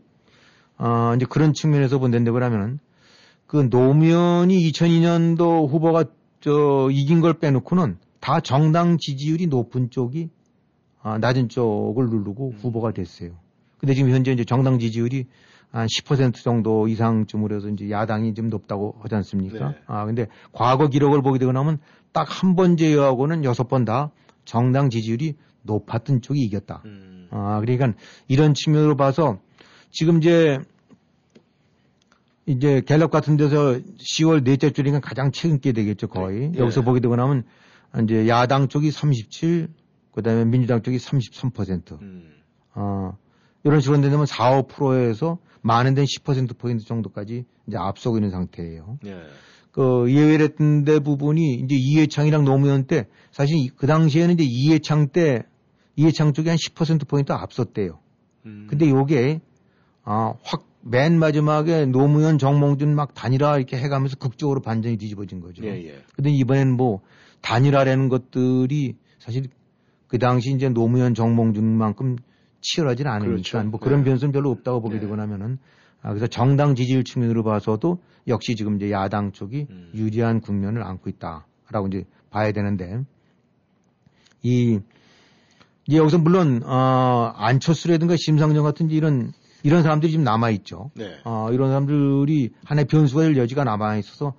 어, 이제 그런 측면에서 본다는데 그러면은 그 노무현이 2002년도 후보가 저 이긴 걸 빼놓고는 다 정당 지지율이 높은 쪽이 아, 낮은 쪽을 누르고 음. 후보가 됐어요. 근데 지금 현재 이제 정당 지지율이 한 10% 정도 이상쯤으로 해서 이제 야당이 좀 높다고 하지 않습니까? 네. 아, 근데 과거 기록을 보게 되고 나면 딱 한 번 제외하고는 여섯 번 다 정당 지지율이 높았던 쪽이 이겼다. 음. 아, 그러니까 이런 측면으로 봐서 지금 이제 이제 갤럽 같은 데서 10월 넷째 줄이니까 가장 최근께 되겠죠, 거의. 네. 여기서 예. 보게 되고 나면 이제 야당 쪽이 37, 그 다음에 민주당 쪽이 33%. 음. 어, 이런 식으로 되면 4, 5%에서 많은 데는 10%포인트 정도까지 이제 앞서고 있는 상태예요. 네. 그 예외를 했던 데 부분이 이제 이해창이랑 노무현 때 사실 이- 그 당시에는 이제 이해창 때 이해창 쪽이 한 10%포인트 앞섰대요. 음. 근데 요게 아, 확 맨 마지막에 노무현 정몽준 막 단일화 이렇게 해가면서 극적으로 반전이 뒤집어진 거죠. 예, 예. 근데 이번엔 뭐 단일화라는 것들이 사실 그 당시 이제 노무현 정몽준만큼 치열하진 않으니까 그렇죠. 뭐 그런 네. 변수는 별로 없다고 보게 네. 되고 나면은 아, 그래서 정당 지지율 측면으로 봐서도 역시 지금 이제 야당 쪽이 음. 유리한 국면을 안고 있다라고 이제 봐야 되는데 이 이제 여기서 물론 어, 안철수라든가 심상정 같은 이런 이런 사람들이 지금 남아 있죠. 네. 어, 이런 사람들이 하나의 변수가 될 여지가 남아 있어서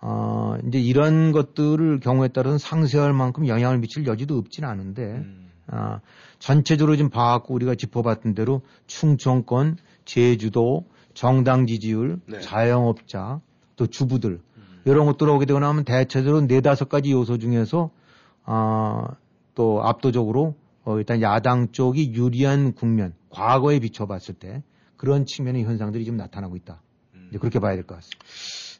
어, 이제 이런 것들을 경우에 따라서는 상쇄할 만큼 영향을 미칠 여지도 없진 않은데 음. 아, 전체적으로 좀 봐갖고 우리가 짚어봤던 대로 충청권, 제주도, 정당 지지율, 네. 자영업자, 또 주부들 음. 이런 것들 오게 되고 나면 대체적으로 네 다섯 가지 요소 중에서 아, 또 압도적으로 어, 일단 야당 쪽이 유리한 국면, 과거에 비춰봤을 때 그런 측면의 현상들이 좀 나타나고 있다. 이제 그렇게 봐야 될 것 같습니다.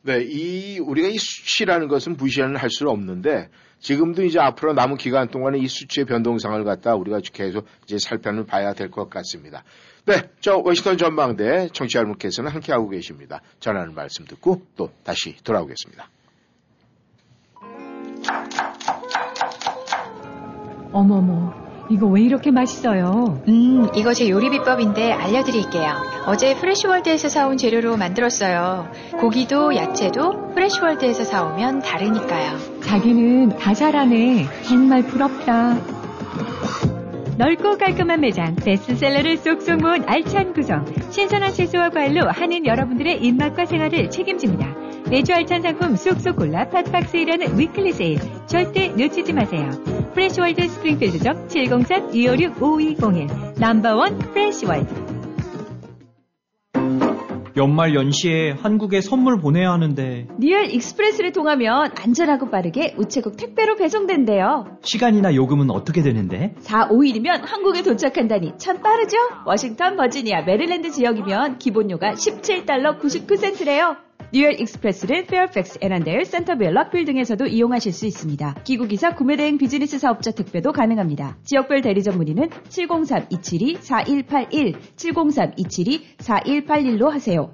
네, 이 우리가 이 수치라는 것은 무시는 할 수는 없는데 지금도 이제 앞으로 남은 기간 동안에 이 수치의 변동상을 갖다 우리가 계속 이제 살펴봐야 될 것 같습니다. 네, 저 워싱턴 전망대 청취자 여러분께서는 함께 하고 계십니다. 전하는 말씀 듣고 또 다시 돌아오겠습니다. 어머머, 이거 왜 이렇게 맛있어요? 음, 이거 제 요리 비법인데 알려드릴게요. 어제 프레시월드에서 사온 재료로 만들었어요. 고기도 야채도 프레시월드에서 사오면 다르니까요. 자기는 다 잘하네. 정말 부럽다. 넓고 깔끔한 매장, 베스트셀러를 쏙쏙 모은 알찬 구성, 신선한 채소와 과일로 하는 여러분들의 입맛과 생활을 책임집니다. 매주 알찬 상품 쏙쏙 골라 팍팍 세일하는 weekly 세일 절대 놓치지 마세요. 프레시월드 스프링필드점 703-256-5201 number one 프레시월드 연말 연시에 한국에 선물 보내야 하는데 리얼 익스프레스를 통하면 안전하고 빠르게 우체국 택배로 배송된대요. 시간이나 요금은 어떻게 되는데? 4, 5일이면 한국에 도착한다니 참 빠르죠? 워싱턴, 버지니아, 메릴랜드 지역이면 기본료가 17달러 99센트래요. 리얼 익스프레스를 페어팩스, 애난데일, 센터빌, 락빌 등에서도 이용하실 수 있습니다. 귀국이사 구매대행 비즈니스 사업자 택배도 가능합니다. 지역별 대리점 문의는 703-272-4181, 703-272-4181로 하세요.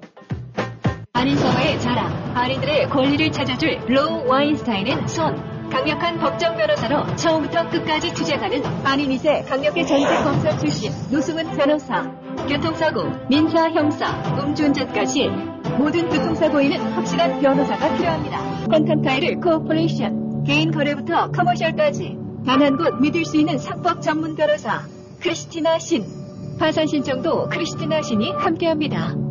한인서버의 자랑, 한인들의 권리를 찾아줄 로우 와인스타인은 손. 강력한 법정 변호사로 처음부터 끝까지 투쟁하는 2세 강력의 전직 검사 출신 노승은 변호사. 교통사고, 민사, 형사, 음주운전까지 모든 교통사고에는 확실한 변호사가 필요합니다. 컨탄타이를 코퍼레이션, 개인 거래부터 커머셜까지 단 한 곳 믿을 수 있는 상법 전문 변호사 크리스티나 신. 파산 신청도 크리스티나 신이 함께합니다.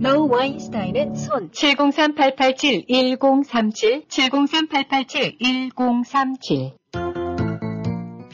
로우 와인스타인은 손. 703-887-1037 703-887-1037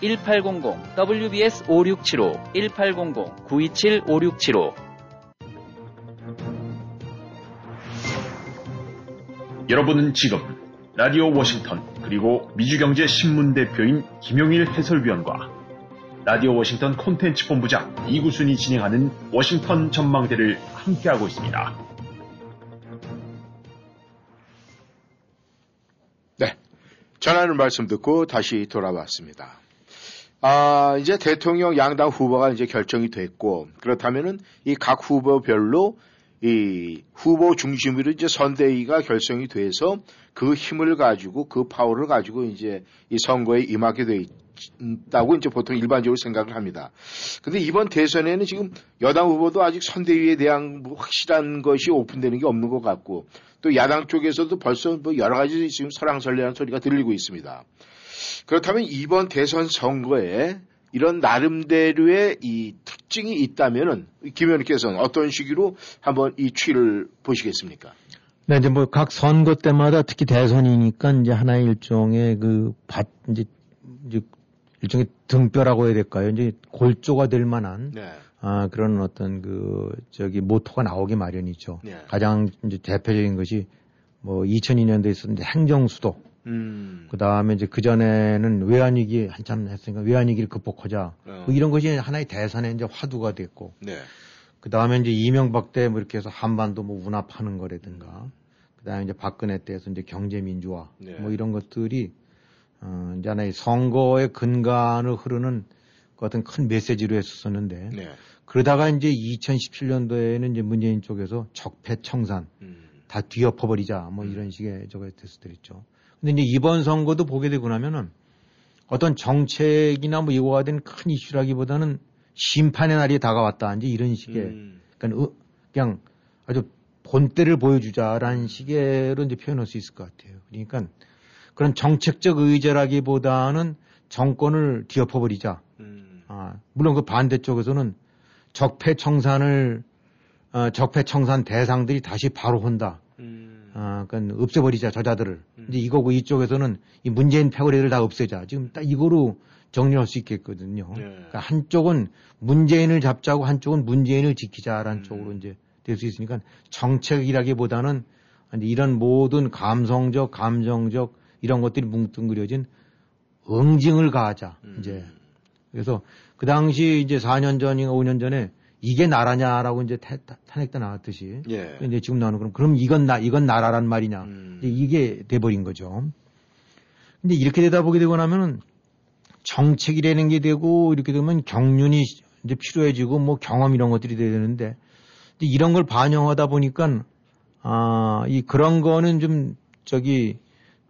1800 WBS 5675 1800 927 5675 여러분은 지금 라디오 워싱턴 그리고 미주경제 신문 대표인 김용일 해설위원과 라디오 워싱턴 콘텐츠 본부장 이구순이 진행하는 워싱턴 전망대를 함께하고 있습니다. 네. 전하는 말씀 듣고 다시 돌아왔습니다. 아, 이제 대통령 양당 후보가 이제 결정이 됐고, 그렇다면은 이 각 후보별로 이 후보 중심으로 이제 선대위가 결성이 돼서 그 힘을 가지고 그 파워를 가지고 이제 이 선거에 임하게 돼 있다고 이제 보통 일반적으로 생각을 합니다. 근데 이번 대선에는 지금 여당 후보도 아직 선대위에 대한 뭐 확실한 것이 오픈되는 게 없는 것 같고 또 야당 쪽에서도 벌써 뭐 여러 가지 지금 설랑설레한 소리가 들리고 있습니다. 그렇다면 이번 대선 선거에 이런 나름대로의 이 특징이 있다면은 김 의원께서는 어떤 식으로 한번 이 추이를 보시겠습니까? 네, 이제 뭐 각 선거 때마다 특히 대선이니까 이제 하나의 일종의 그 밭, 이제, 이제 일종의 등뼈라고 해야 될까요? 이제 골조가 될 만한 네. 아, 그런 어떤 그 저기 모토가 나오기 마련이죠. 네. 가장 이제 대표적인 것이 뭐 2002년도에 있었는데 행정수도 음. 그 다음에 이제 그 전에는 외환위기 한참 했으니까 외환위기를 극복하자. 어. 뭐 이런 것이 하나의 대선의 이제 화두가 됐고. 네. 그 다음에 이제 이명박 때 뭐 이렇게 해서 한반도 뭐 운합하는 거라든가. 그 다음에 이제 박근혜 때에서 이제 경제민주화. 네. 뭐 이런 것들이, 어, 이제 하나의 선거의 근간을 흐르는 그 어떤 큰 메시지로 했었었는데. 네. 그러다가 이제 2017년도에는 이제 문재인 쪽에서 적폐 청산 음. 다 뒤엎어버리자 뭐 이런 식의 저거 됐었더랬죠. 근데 이제 이번 선거도 보게 되고 나면은 어떤 정책이나 뭐 이거가 된 큰 이슈라기보다는 심판의 날이 다가왔다 이제 이런 식의 음. 그러니까 어, 그냥 아주 본때를 보여주자라는 식으로 이제 표현할 수 있을 것 같아요. 그러니까 그런 정책적 의제라기보다는 정권을 뒤엎어버리자. 음. 아, 물론 그 반대쪽에서는 적폐 청산을 어, 적폐 청산 대상들이 다시 바로 혼다. 음. 아, 그러니까 없애버리자 저자들을. 이제 이거고 이쪽에서는 이 문재인 패거리를 다 없애자. 지금 딱 이거로 정리할 수 있겠거든요. 예. 그러니까 한쪽은 문재인을 잡자고 한쪽은 문재인을 지키자라는 음. 쪽으로 이제 될 수 있으니까 정책이라기보다는 이런 모든 감성적, 감정적 이런 것들이 뭉뚱그려진 응징을 가하자. 음. 이제 그래서 그 당시 이제 4년 전인가 5년 전에 이게 나라냐라고 이제 탄핵 때 나왔듯이 예. 이제 지금 나오는 그럼 그럼 이건 나 이건 나라란 말이냐 음. 이게 돼버린 거죠. 근데 이렇게 되다 보게 되고 나면은 정책이라는 게 되고 이렇게 되면 경륜이 이제 필요해지고 뭐 경험 이런 것들이 돼야 되는데 이런 걸 반영하다 보니까 아, 이 그런 거는 좀 저기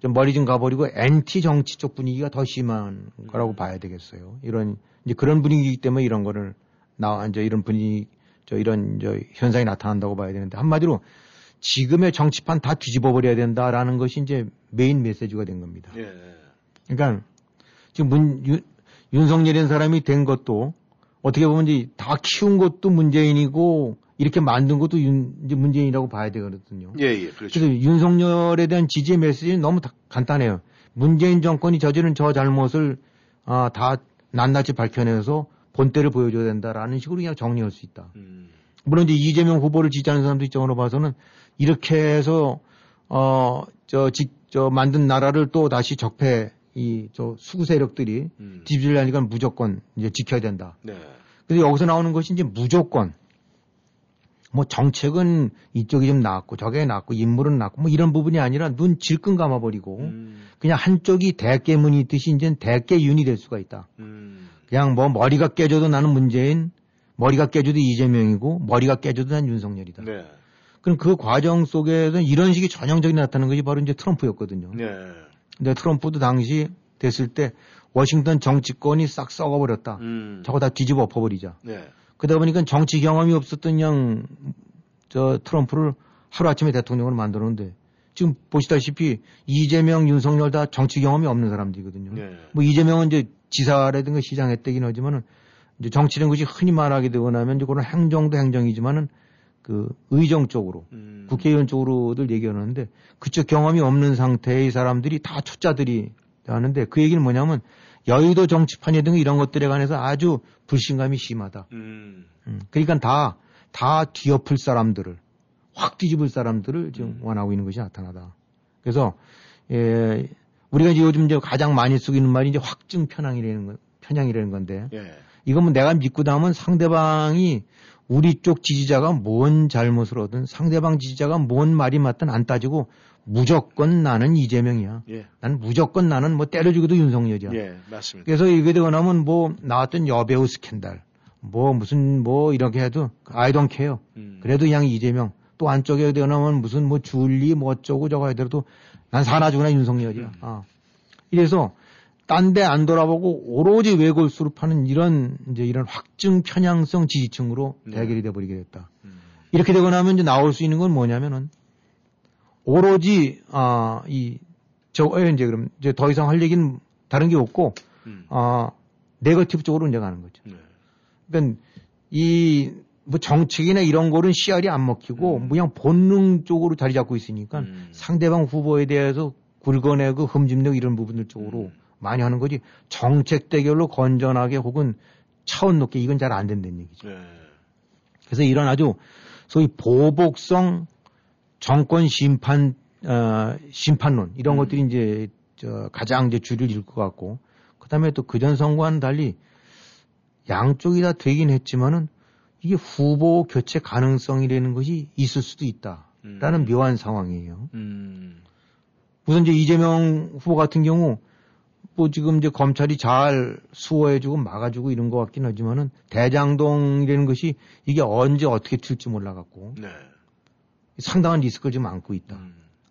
좀 머리 좀 가버리고 엔티 정치 쪽 분위기가 더 심한 거라고 봐야 되겠어요. 이런 이제 그런 분위기이기 때문에 이런 거를 나 이제 이런 분위기 저 이런 저 현상이 나타난다고 봐야 되는데 한마디로 지금의 정치판 다 뒤집어 버려야 된다라는 것이 이제 메인 메시지가 된 겁니다. 예. 그러니까 지금 문, 윤, 윤석열이라는 사람이 된 것도 어떻게 보면 이제 다 키운 것도 문재인이고 이렇게 만든 것도 윤, 이제 문재인이라고 봐야 되거든요. 예, 예, 그렇죠. 그래서 윤석열에 대한 지지의 메시지는 너무 다- 간단해요. 문재인 정권이 저지른 저 잘못을 아, 다 낱낱이 밝혀내서 본때를 보여줘야 된다라는 식으로 그냥 정리할 수 있다. 물론 이제 이재명 후보를 지지하는 사람들 입장으로 봐서는 이렇게 해서 어저 저 만든 나라를 또 다시 적폐 이 저 수구 세력들이 뒤집으려니까 무조건 이제 지켜야 된다. 네. 근데 여기서 나오는 것이 이제 무조건 뭐 정책은 이쪽이 좀 낫고 저게 낫고 인물은 낫고 뭐 이런 부분이 아니라 눈 질끈 감아버리고 음. 그냥 한쪽이 대깨문이 있듯이 이제 대깨윤이 될 수가 있다. 음. 그냥 뭐 머리가 깨져도 나는 문재인, 머리가 깨져도 이재명이고 머리가 깨져도 난 윤석열이다. 네. 그럼 그 과정 속에서 이런 식이 전형적인 나타나는 것이 바로 이제 트럼프였거든요. 네. 근데 트럼프도 당시 됐을 때 워싱턴 정치권이 싹 썩어버렸다. 음. 저거 다 뒤집어 엎어버리자. 네. 그러다 보니까 정치 경험이 없었던 그냥 저 트럼프를 하루아침에 대통령으로 만들었는데 지금 보시다시피 이재명, 윤석열 다 정치 경험이 없는 사람들이거든요. 네. 뭐 이재명은 이제 지사라든가 시장 했대긴 하지만은 이제 정치라는 것이 흔히 말하게 되고 나면 이제 그런 행정도 행정이지만은 그 의정 쪽으로 음. 국회의원 쪽으로들 얘기하는데 그쪽 경험이 없는 상태의 사람들이 다 초짜들이 하는데 그 얘기는 뭐냐면 여의도 정치판이 등 이런 것들에 관해서 아주 불신감이 심하다. 음. 음, 그러니까 다, 다 뒤엎을 사람들을, 확 뒤집을 사람들을 지금 원하고 있는 것이 나타나다. 그래서, 예, 우리가 이제 요즘 이제 가장 많이 쓰고 있는 말이 이제 확증 편향이라는 거, 편향이라는 건데, 예. 이건 뭐 내가 믿고 나면 상대방이 우리 쪽 지지자가 뭔 잘못을 하든 상대방 지지자가 뭔 말이 맞든 안 따지고 무조건 나는 이재명이야. 예. 나는 무조건 나는 뭐 때려주기도 윤석열이야. 예, 맞습니다. 그래서 이게 되고 나면 뭐 나왔던 여배우 스캔들 뭐 무슨 뭐 이렇게 해도 I don't care. 음. 그래도 그냥 이재명 또 안쪽에 되고 나면 무슨 뭐 줄리 뭐 어쩌고 저거 하더라도 난 사나주구나 윤석열이야. 음. 아. 이래서 딴 데 안 돌아보고 오로지 외골수로 파는 이런 이제 이런 확증 편향성 지지층으로 네. 대결이 돼 버리게 됐다. 음. 이렇게 되고 나면 이제 나올 수 있는 건 뭐냐면은 오로지 아이저 이제 그럼 이제 더 이상 할 얘기는 다른 게 없고 음. 아 네거티브 쪽으로 이제 가는 거죠. 네. 그러니까 이 뭐 정책이나 이런 거는 씨알이 안 먹히고 음. 그냥 본능 쪽으로 자리 잡고 있으니까 상대방 후보에 대해서 굵어내고 흠집내고 이런 부분들 쪽으로 음. 많이 하는 거지 정책 대결로 건전하게 혹은 차원 높게 이건 잘 안 된다는 얘기죠. 네. 그래서 이런 아주 소위 보복성 정권 심판 어, 심판론 이런 것들이 이제 저 가장 이제 주를 이룰 것 같고 그다음에 또 그전 선거와는 달리 양쪽이 다 되긴 했지만은 이게 후보 교체 가능성이라는 것이 있을 수도 있다라는 묘한 상황이에요. 음. 우선 이제 이재명 후보 같은 경우 뭐 지금 이제 검찰이 잘 수호해주고 막아주고 이런 것 같긴 하지만은 대장동이라는 것이 이게 언제 어떻게 튈지 몰라갖고 네. 상당한 리스크를 지금 안고 있다.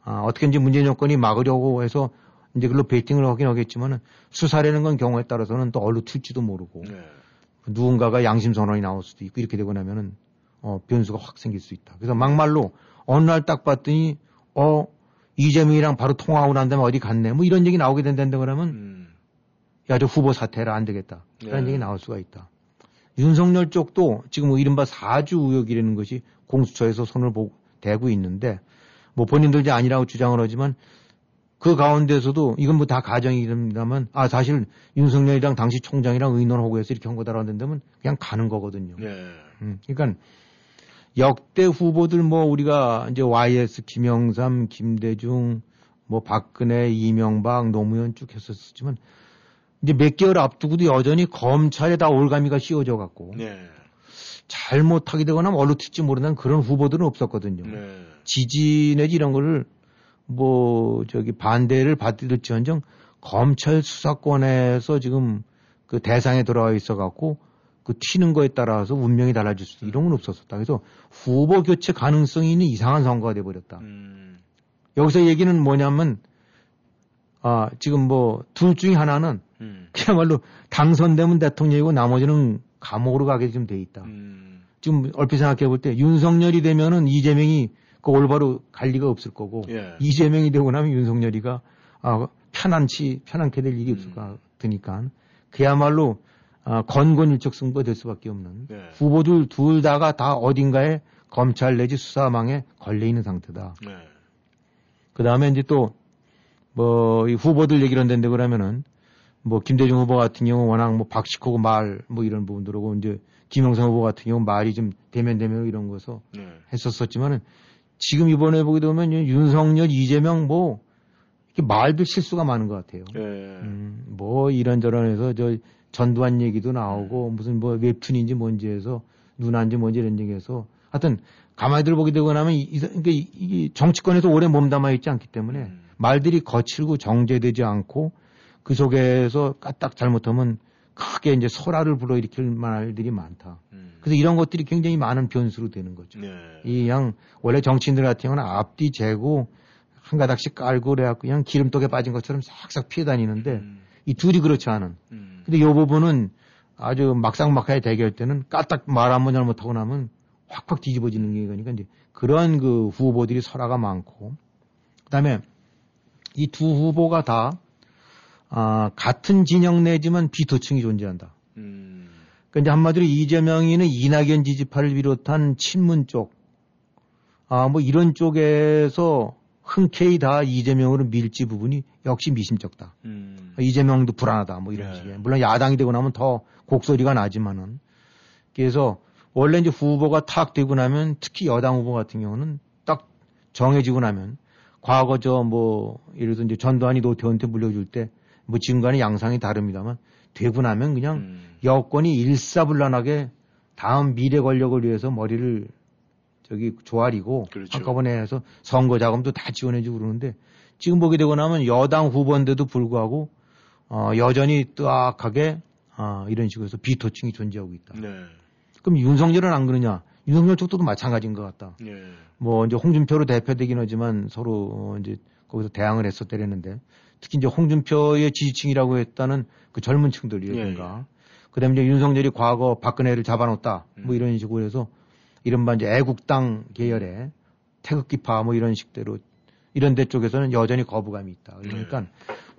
아, 어떻게 이제 문재인 정권이 막으려고 해서 이제 그걸로 베이팅을 하긴 하겠지만은 수사라는 건 경우에 따라서는 또 얼로 튈지도 모르고 네. 누군가가 양심 선언이 나올 수도 있고 이렇게 되고 나면은 어, 변수가 확 생길 수 있다. 그래서 막말로 어느 날 딱 봤더니 어 이재명이랑 바로 통화하고 난 다음에 어디 갔네. 뭐 이런 얘기 나오게 된다는데 그러면 야저 후보 사퇴라 안 되겠다. 그런 네. 얘기 나올 수가 있다. 윤석열 쪽도 지금 뭐 이른바 사주 의혹이라는 것이 공수처에서 손을 보고 대고 있는데 뭐 본인들 이제 아니라고 주장을 하지만 그 가운데서도 이건 뭐 다 가정이랍니다만 아 사실 윤석열이랑 당시 총장이랑 의논하고 해서 이렇게 한 거다라고 한다면 그냥 가는 거거든요. 네. 음, 그러니까 역대 후보들 뭐 우리가 이제 YS 김영삼, 김대중, 뭐 박근혜, 이명박, 노무현 쭉 했었지만 이제 몇 개월 앞두고도 여전히 검찰에 다 올가미가 씌워져 갖고 네. 잘못하게 되거나 얼로 튈지 모르는 그런 후보들은 없었거든요. 네. 지지 내지 이런 거를 뭐 저기 반대를 받을지언정 검찰 수사권에서 지금 그 대상에 들어와 있어 갖고 그 튀는 거에 따라서 운명이 달라질 수도 이런 건 없었었다. 그래서 후보 교체 가능성이 있는 이상한 선거가 돼 버렸다. 여기서 얘기는 뭐냐면 아 지금 뭐 둘 중에 하나는 그야말로 당선되면 대통령이고 나머지는 감옥으로 가게 좀돼 있다. 지금 얼핏 생각해 볼 때 윤석열이 되면은 이재명이 그 올바로 갈 리가 없을 거고 예. 이재명이 되고 나면 윤석열이가 아, 편안치 편안게 될 일이 없을 것 같으니까 그야말로 아, 건건일적 승부가 될 수밖에 없는 네. 후보들 둘 다가 다 어딘가에 검찰 내지 수사망에 걸려 있는 상태다. 네. 그 다음에 이제 또, 뭐, 이 후보들 얘기를 한다는데 그러면은, 뭐, 김대중 후보 같은 경우 워낙 뭐, 박식하고 말, 뭐 이런 부분들하고 이제, 김영삼 후보 같은 경우 말이 좀 대면 대면 이런 거서 네. 했었었지만은, 지금 이번에 보게 되면 윤석열, 이재명 뭐, 이렇게 말도 실수가 많은 것 같아요. 네. 음, 뭐, 이런저런 해서 저, 전두환 얘기도 나오고, 무슨 뭐, 웹툰인지 뭔지 해서, 누나인지 뭔지 이런 얘기해서, 하여튼, 가만히 들어보게 되고 나면, 이, 이, 그러니까 이- 이 정치권에서 오래 몸담아 있지 않기 때문에, 말들이 거칠고 정제되지 않고, 그 속에서 까딱 잘못하면 크게 이제 소라를 불어일으킬 말들이 많다. 그래서 이런 것들이 굉장히 많은 변수로 되는 거죠. 네. 이양 원래 정치인들 같은 경우는 앞뒤 재고 한 가닥씩 깔고 그래갖고 그냥 기름떡에 빠진 것처럼 싹싹 피해 다니는데 이 둘이 그렇지 않은. 근데 이 부분은 아주 막상막하에 대결 때는 까딱 말 한 번 잘못하고 나면 확확 뒤집어지는 게 그러니까 이제 그런 그 후보들이 설화가 많고 그다음에 이 두 후보가 다 아, 같은 진영 내지만 비토층이 존재한다. 그러니까 한마디로 이재명이는 이낙연 지지파를 비롯한 친문 쪽, 아, 뭐 이런 쪽에서 흔쾌히 다 이재명으로 밀지 부분이 역시 미심쩍다. 이재명도 불안하다. 뭐 이런 식의. 물론 야당이 되고 나면 더 곡소리가 나지만은. 그래서 원래 이제 후보가 탁 되고 나면 특히 여당 후보 같은 경우는 딱 정해지고 나면 과거 저 뭐 예를 들어 이제 전두환이 노태우한테 물려줄 때 뭐 지금과는 양상이 다릅니다만 되고 나면 그냥 여권이 일사불란하게 다음 미래 권력을 위해서 머리를 저기 조아리고 한꺼번에 해서 선거 자금도 다 지원해주고 그러는데 지금 보게 되고 나면 여당 후보인데도 불구하고 어, 여전히 뜨악하게 어, 이런 식으로 해서 비토층이 존재하고 있다. 네. 그럼 윤석열은 안 그러냐? 윤석열 쪽도 마찬가지인 것 같다. 네. 뭐 이제 홍준표로 대표되긴 하지만 서로 어, 이제 거기서 대항을 했었대랬는데 특히 이제 홍준표의 지지층이라고 했다는 그 젊은 층들이라든가 그 다음에 이제 윤석열이 과거 박근혜를 잡아놓았다. 뭐 이런 식으로 해서 이른바 이제 애국당 계열의 태극기파 뭐 이런 식대로 이런 데 쪽에서는 여전히 거부감이 있다. 그러니까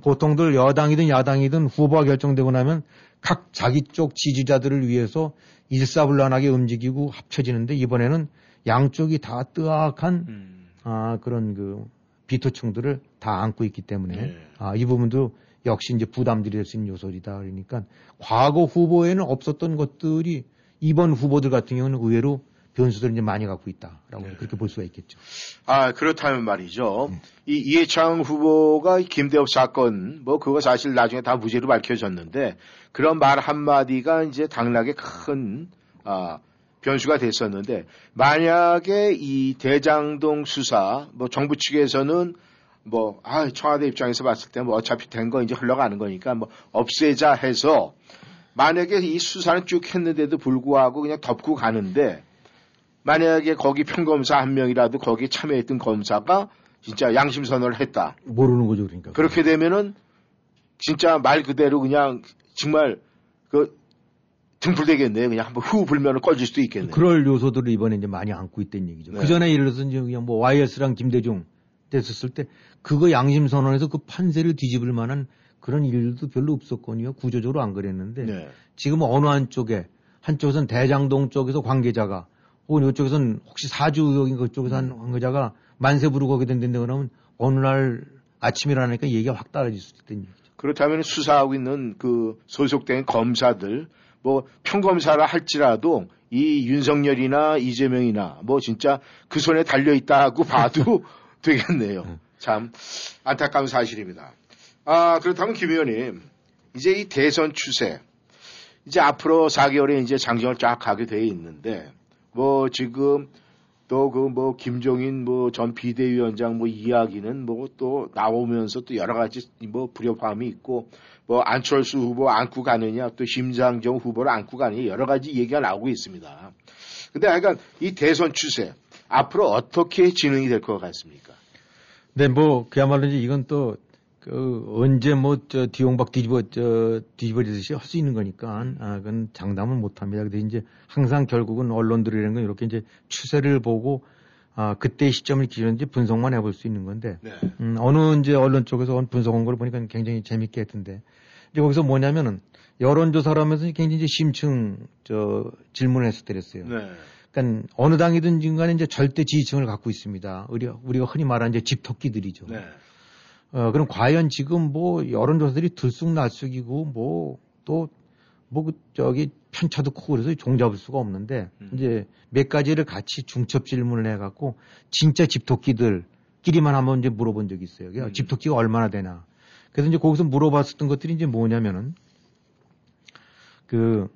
보통들 여당이든 야당이든 후보가 결정되고 나면 각 자기 쪽 지지자들을 위해서 일사불란하게 움직이고 합쳐지는데 이번에는 양쪽이 다 뜨악한 아, 그런 그 비토층들을 다 안고 있기 때문에 아, 이 부분도 역시 이제 부담들이 될 수 있는 요소이다. 그러니까 과거 후보에는 없었던 것들이 이번 후보들 같은 경우는 의외로 변수들을 이제 많이 갖고 있다라고 그렇게 볼 수가 있겠죠. 아, 그렇다면 말이죠. 이 이해창 후보가 이 김대엽 사건, 뭐, 그거 사실 나중에 다 무죄로 밝혀졌는데, 그런 말 한마디가 이제 당락에 큰, 아, 변수가 됐었는데, 만약에 이 대장동 수사, 뭐, 정부 측에서는, 뭐, 아, 청와대 입장에서 봤을 때 뭐 어차피 된 거 이제 흘러가는 거니까 뭐 없애자 해서 만약에 이 수사는 쭉 했는데도 불구하고 그냥 덮고 가는데 만약에 거기 평검사 한 명이라도 거기 참여했던 검사가 진짜 양심 선언을 했다. 모르는 거죠, 그러니까. 그렇게 되면은 진짜 말 그대로 그냥 정말 그 등불되겠네요. 그냥 한번 후 불면은 꺼질 수도 있겠네요. 그럴 요소들을 이번에 이제 많이 안고 있다는 얘기죠. 네. 그 전에 예를 들어서 이제 그냥 뭐 YS랑 김대중 됐었을 때 그거 양심 선언에서 그 판세를 뒤집을 만한 그런 일도 별로 없었거든요. 구조적으로 안 그랬는데 네. 지금 어느 한쪽에 한쪽에서는 대장동 쪽에서 관계자가 혹은 이쪽에서는 혹시 사주 의혹인 그쪽에서 한 관계자가 만세 부르고 거기 된다는데 그러면 어느 날 아침이라니까 얘기가 확 달라질 수 있다는 얘기죠. 그렇다면 수사하고 있는 그 소속된 검사들 뭐 평검사라 할지라도 이 윤석열이나 이재명이나 뭐 진짜 그 손에 달려 있다 하고 봐도 되겠네요. 참 안타까운 사실입니다. 아 그렇다면 김 의원님 이제 이 대선 추세 이제 앞으로 4개월에 이제 장정을 쫙 가게 돼 있는데 뭐 지금 또 그 뭐 김종인 뭐 전 비대위원장 뭐 이야기는 뭐 또 나오면서 또 여러 가지 뭐 불협화음이 있고 뭐 안철수 후보 안고 가느냐 또 심상정 후보를 안고 가느냐 여러 가지 얘기가 나오고 있습니다. 근데 하여간 이 대선 추세 앞으로 어떻게 진행이 될 것 같습니까? 네, 뭐 그야말로 이제 이건 또 그 언제 뭐 저 뒤용박 뒤집어 저 뒤집어지듯이 할 수 있는 거니까 아 그건 장담을 못 합니다. 근데 이제 항상 결국은 언론들이라는 건 이렇게 이제 추세를 보고 아 그때 시점을 기준으로 이제 분석만 해볼 수 있는 건데 네. 음, 어느 이제 언론 쪽에서 분석한 걸 보니까 굉장히 재밌게 했던데 이제 거기서 뭐냐면은 여론조사를 하면서 굉장히 이제 심층 저 질문을 했었더랬어요. 네. 그러니까 어느 당이든 간에 이제 절대 지지층을 갖고 있습니다. 우리가, 우리가 흔히 말하는 이제 집토끼들이죠. 네. 어, 그럼 과연 지금 뭐 여론조사들이 들쑥날쑥이고 뭐 또뭐그 저기 편차도 크고 그래서 종잡을 수가 없는데 이제 몇 가지를 같이 중첩 질문을 해갖고 진짜 집토끼들끼리만 한번 이제 물어본 적이 있어요. 그러니까 집토끼가 얼마나 되나. 그래서 이제 거기서 물어봤었던 것들이 이제 뭐냐면은 그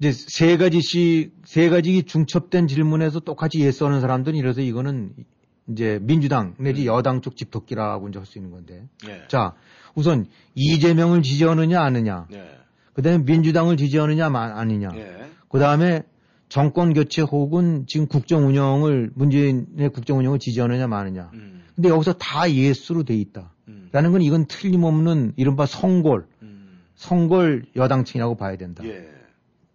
이제 세 가지씩 세 가지 중첩된 질문에서 똑같이 yes 하는 사람들은 이래서 이거는 이제 민주당 내지 여당 쪽 집토끼라고 이제 할 수 있는 건데. 네. 자, 우선 이재명을 지지하느냐 않느냐. 네. 그다음에 민주당을 지지하느냐 마- 아니냐. 네. 그다음에 정권 교체 혹은 지금 국정 운영을 문재인의 국정 운영을 지지하느냐 마느냐. 음. 근데 여기서 다 예스로 돼 있다. 라는 건 이건 틀림없는 이른바 성골, 성골 여당층이라고 봐야 된다. 음. 예.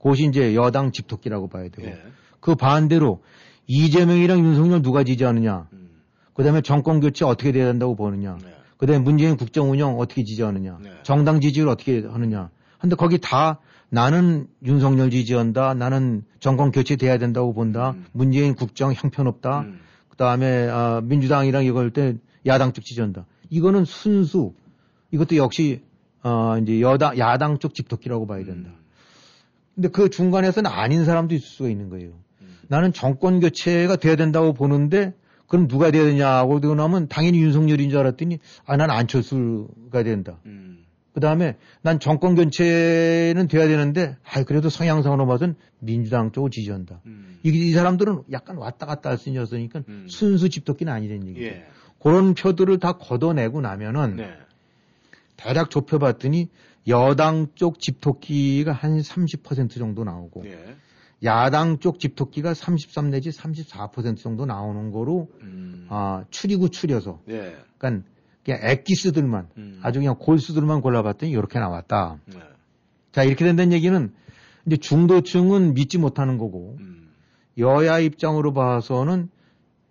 그것이 이제 여당 집토끼라고 봐야 되고. 예. 그 반대로 이재명이랑 윤석열 누가 지지하느냐. 음. 그 다음에 정권 교체 어떻게 돼야 된다고 보느냐. 네. 그 다음에 문재인 국정 운영 어떻게 지지하느냐. 정당 지지를 어떻게 하느냐. 근데 거기 다 나는 윤석열 지지한다. 나는 정권 교체돼야 된다고 본다. 음. 문재인 국정 형편없다. 그 다음에 아, 민주당이랑 이걸 때 야당 쪽 지지한다. 이거는 순수 이것도 역시 어, 이제 여당 야당 쪽 집토끼라고 봐야 된다. 근데 그 중간에서는 아닌 사람도 있을 수가 있는 거예요. 나는 정권 교체가 돼야 된다고 보는데 그럼 누가 돼야 되냐고 되고 나면 당연히 윤석열인 줄 알았더니 아 난 안철수가 된다. 그 다음에 난 정권 교체는 돼야 되는데 아 그래도 성향상으로 봐서는 민주당 쪽을 지지한다. 이, 이 사람들은 약간 왔다 갔다 할 수 있는 여서니까 순수 집토끼는 아니라는 얘기죠. 예. 그런 표들을 다 걷어내고 나면은 네. 대략 좁혀봤더니 여당 쪽 집토끼가 한 30% 정도 나오고 예. 야당 쪽 집토끼가 33 내지 34% 정도 나오는 거로 아, 추리고 추려서 예. 그러니까 그냥 액기스들만 아주 그냥 골수들만 골라봤더니 이렇게 나왔다. 네. 자 이렇게 된다는 얘기는 이제 중도층은 믿지 못하는 거고 여야 입장으로 봐서는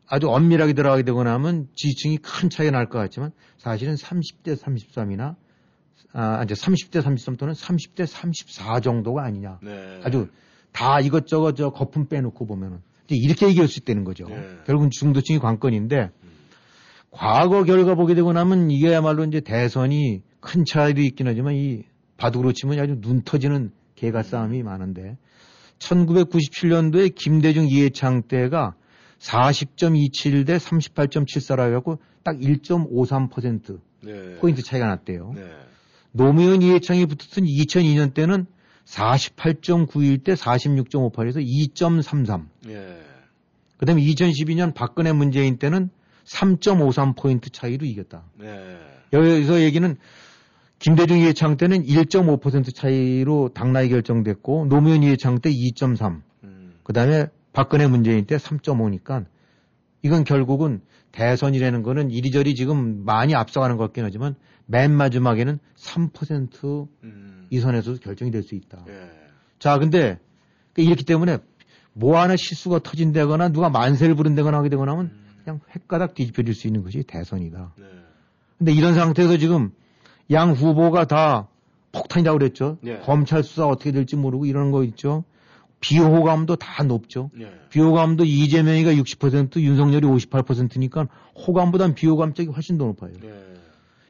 아주 엄밀하게 들어가게 되고 나면 지지층이 큰 차이가 날것 같지만 사실은 30대 33이나 아, 이제 30대 33 또는 30대 34 정도가 아니냐. 네. 아주 다 이것저것 저 거품 빼놓고 보면은 이제 이렇게 얘기할 수 있다는 거죠. 결국은 중도층이 관건인데 과거 결과 보게 되고 나면 이게야말로 이제 대선이 큰 차이도 있긴 하지만 이 바둑으로 치면 아주 눈 터지는 개가 싸움이 많은데 1997년도에 김대중 이해창 때가 40.27 대 38.74라 해갖고 딱 1.53% 네. 포인트 차이가 났대요. 노무현 이해창이 붙었던 2002년 때는 48.91 대 46.58에서 2.33. 예. 그 다음에 2012년 박근혜 문재인 때는 3.53포인트 차이로 이겼다. 네. 여기서 얘기는 김대중 이해창 때는 1.5% 차이로 당락이 결정됐고 노무현 이해창 때 2.3. 음. 그 다음에 박근혜 문재인 때 3.5니까 이건 결국은 대선이라는 거는 이리저리 지금 많이 앞서가는 것 같긴 하지만 맨 마지막에는 3% 음. 이선에서 결정이 될 수 있다. 예. 자, 근데 이렇기 때문에 뭐 하나 실수가 터진다거나 누가 만세를 부른다거나 하게 되거나 하면 그냥 획가닥 뒤집혀질 수 있는 것이 대선이다. 근데 이런 상태에서 지금 양 후보가 다 폭탄이라고 그랬죠. 예. 검찰 수사 어떻게 될지 모르고 이런 거 있죠. 비호감도 다 높죠. 예. 비호감도 이재명이가 60% 윤석열이 58%니까 호감보단 비호감 쪽이 훨씬 더 높아요.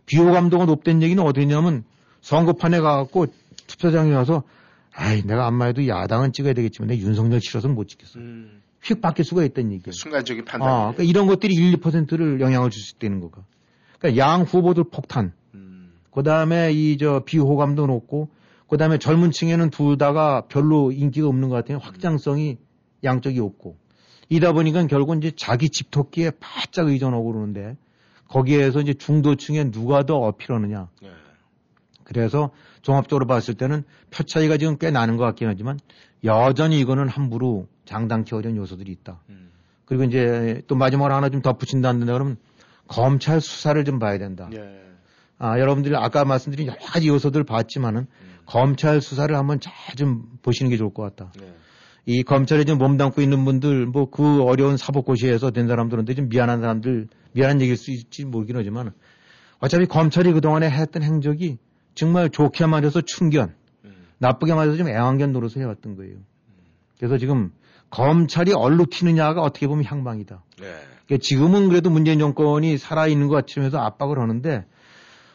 비호 감도가 높다는 얘기는 어디냐면 선거판에 가갖고 투표장에 가서 아이 내가 안마해도 야당은 찍어야 되겠지만 내 윤석열 싫어서 못 찍겠어. 휙 바뀔 수가 있다는 얘기예요. 순간적인 판단. 아, 그러니까 이런 것들이 1, 2%를 영향을 줄 수 있다는 거가. 그러니까 양 후보들 폭탄. 그 다음에 이 저 비호감도 높고, 그 다음에 젊은 층에는 둘 다가 별로 인기가 없는 것 같아요. 확장성이 양쪽이 없고. 이다 보니까 결국은 이제 자기 집토끼에 바짝 의존하고 그러는데, 거기에서 이제 중도층에 누가 더 어필하느냐. 그래서 종합적으로 봤을 때는 표 차이가 지금 꽤 나는 것 같긴 하지만 여전히 이거는 함부로 장담치 어려운 요소들이 있다. 그리고 이제 또 마지막으로 하나 좀 덧붙인다는데 그러면 검찰 수사를 좀 봐야 된다. 아, 여러분들이 아까 말씀드린 여러 가지 요소들 봤지만은 검찰 수사를 한번 잘 좀 보시는 게 좋을 것 같다. 이 검찰에 좀 몸담고 있는 분들 뭐 그 어려운 사법고시에서 된 사람들한테 좀 미안한 사람들 미안한 얘기일 수 있지 모르긴 하지만 어차피 검찰이 그동안에 했던 행적이 정말 좋게 맞아서 충견 나쁘게 맞아서 좀 애완견 노릇을 해왔던 거예요. 그래서 지금 검찰이 얼로 튀느냐가 어떻게 보면 향방이다. 그러니까 지금은 그래도 문재인 정권이 살아있는 것 같으면서 압박을 하는데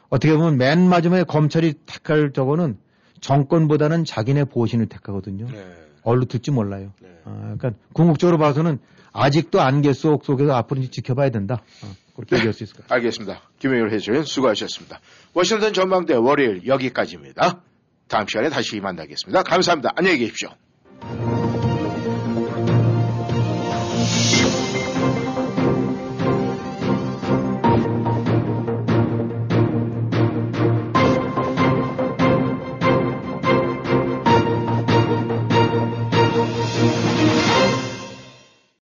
어떻게 보면 맨 마지막에 검찰이 택할 저거는 정권보다는 자기네 보신을 택하거든요. 얼로 듣지 몰라요. 아, 그러니까 궁극적으로 봐서는 아직도 안개 속 속에서 앞으로 지켜봐야 된다. 아, 그렇게 얘기할 수 있을 것 같아요. 알겠습니다. 김영일 해설위원 수고하셨습니다. 워싱턴 전망대 월요일 여기까지입니다. 다음 시간에 다시 만나겠습니다. 감사합니다. 안녕히 계십시오.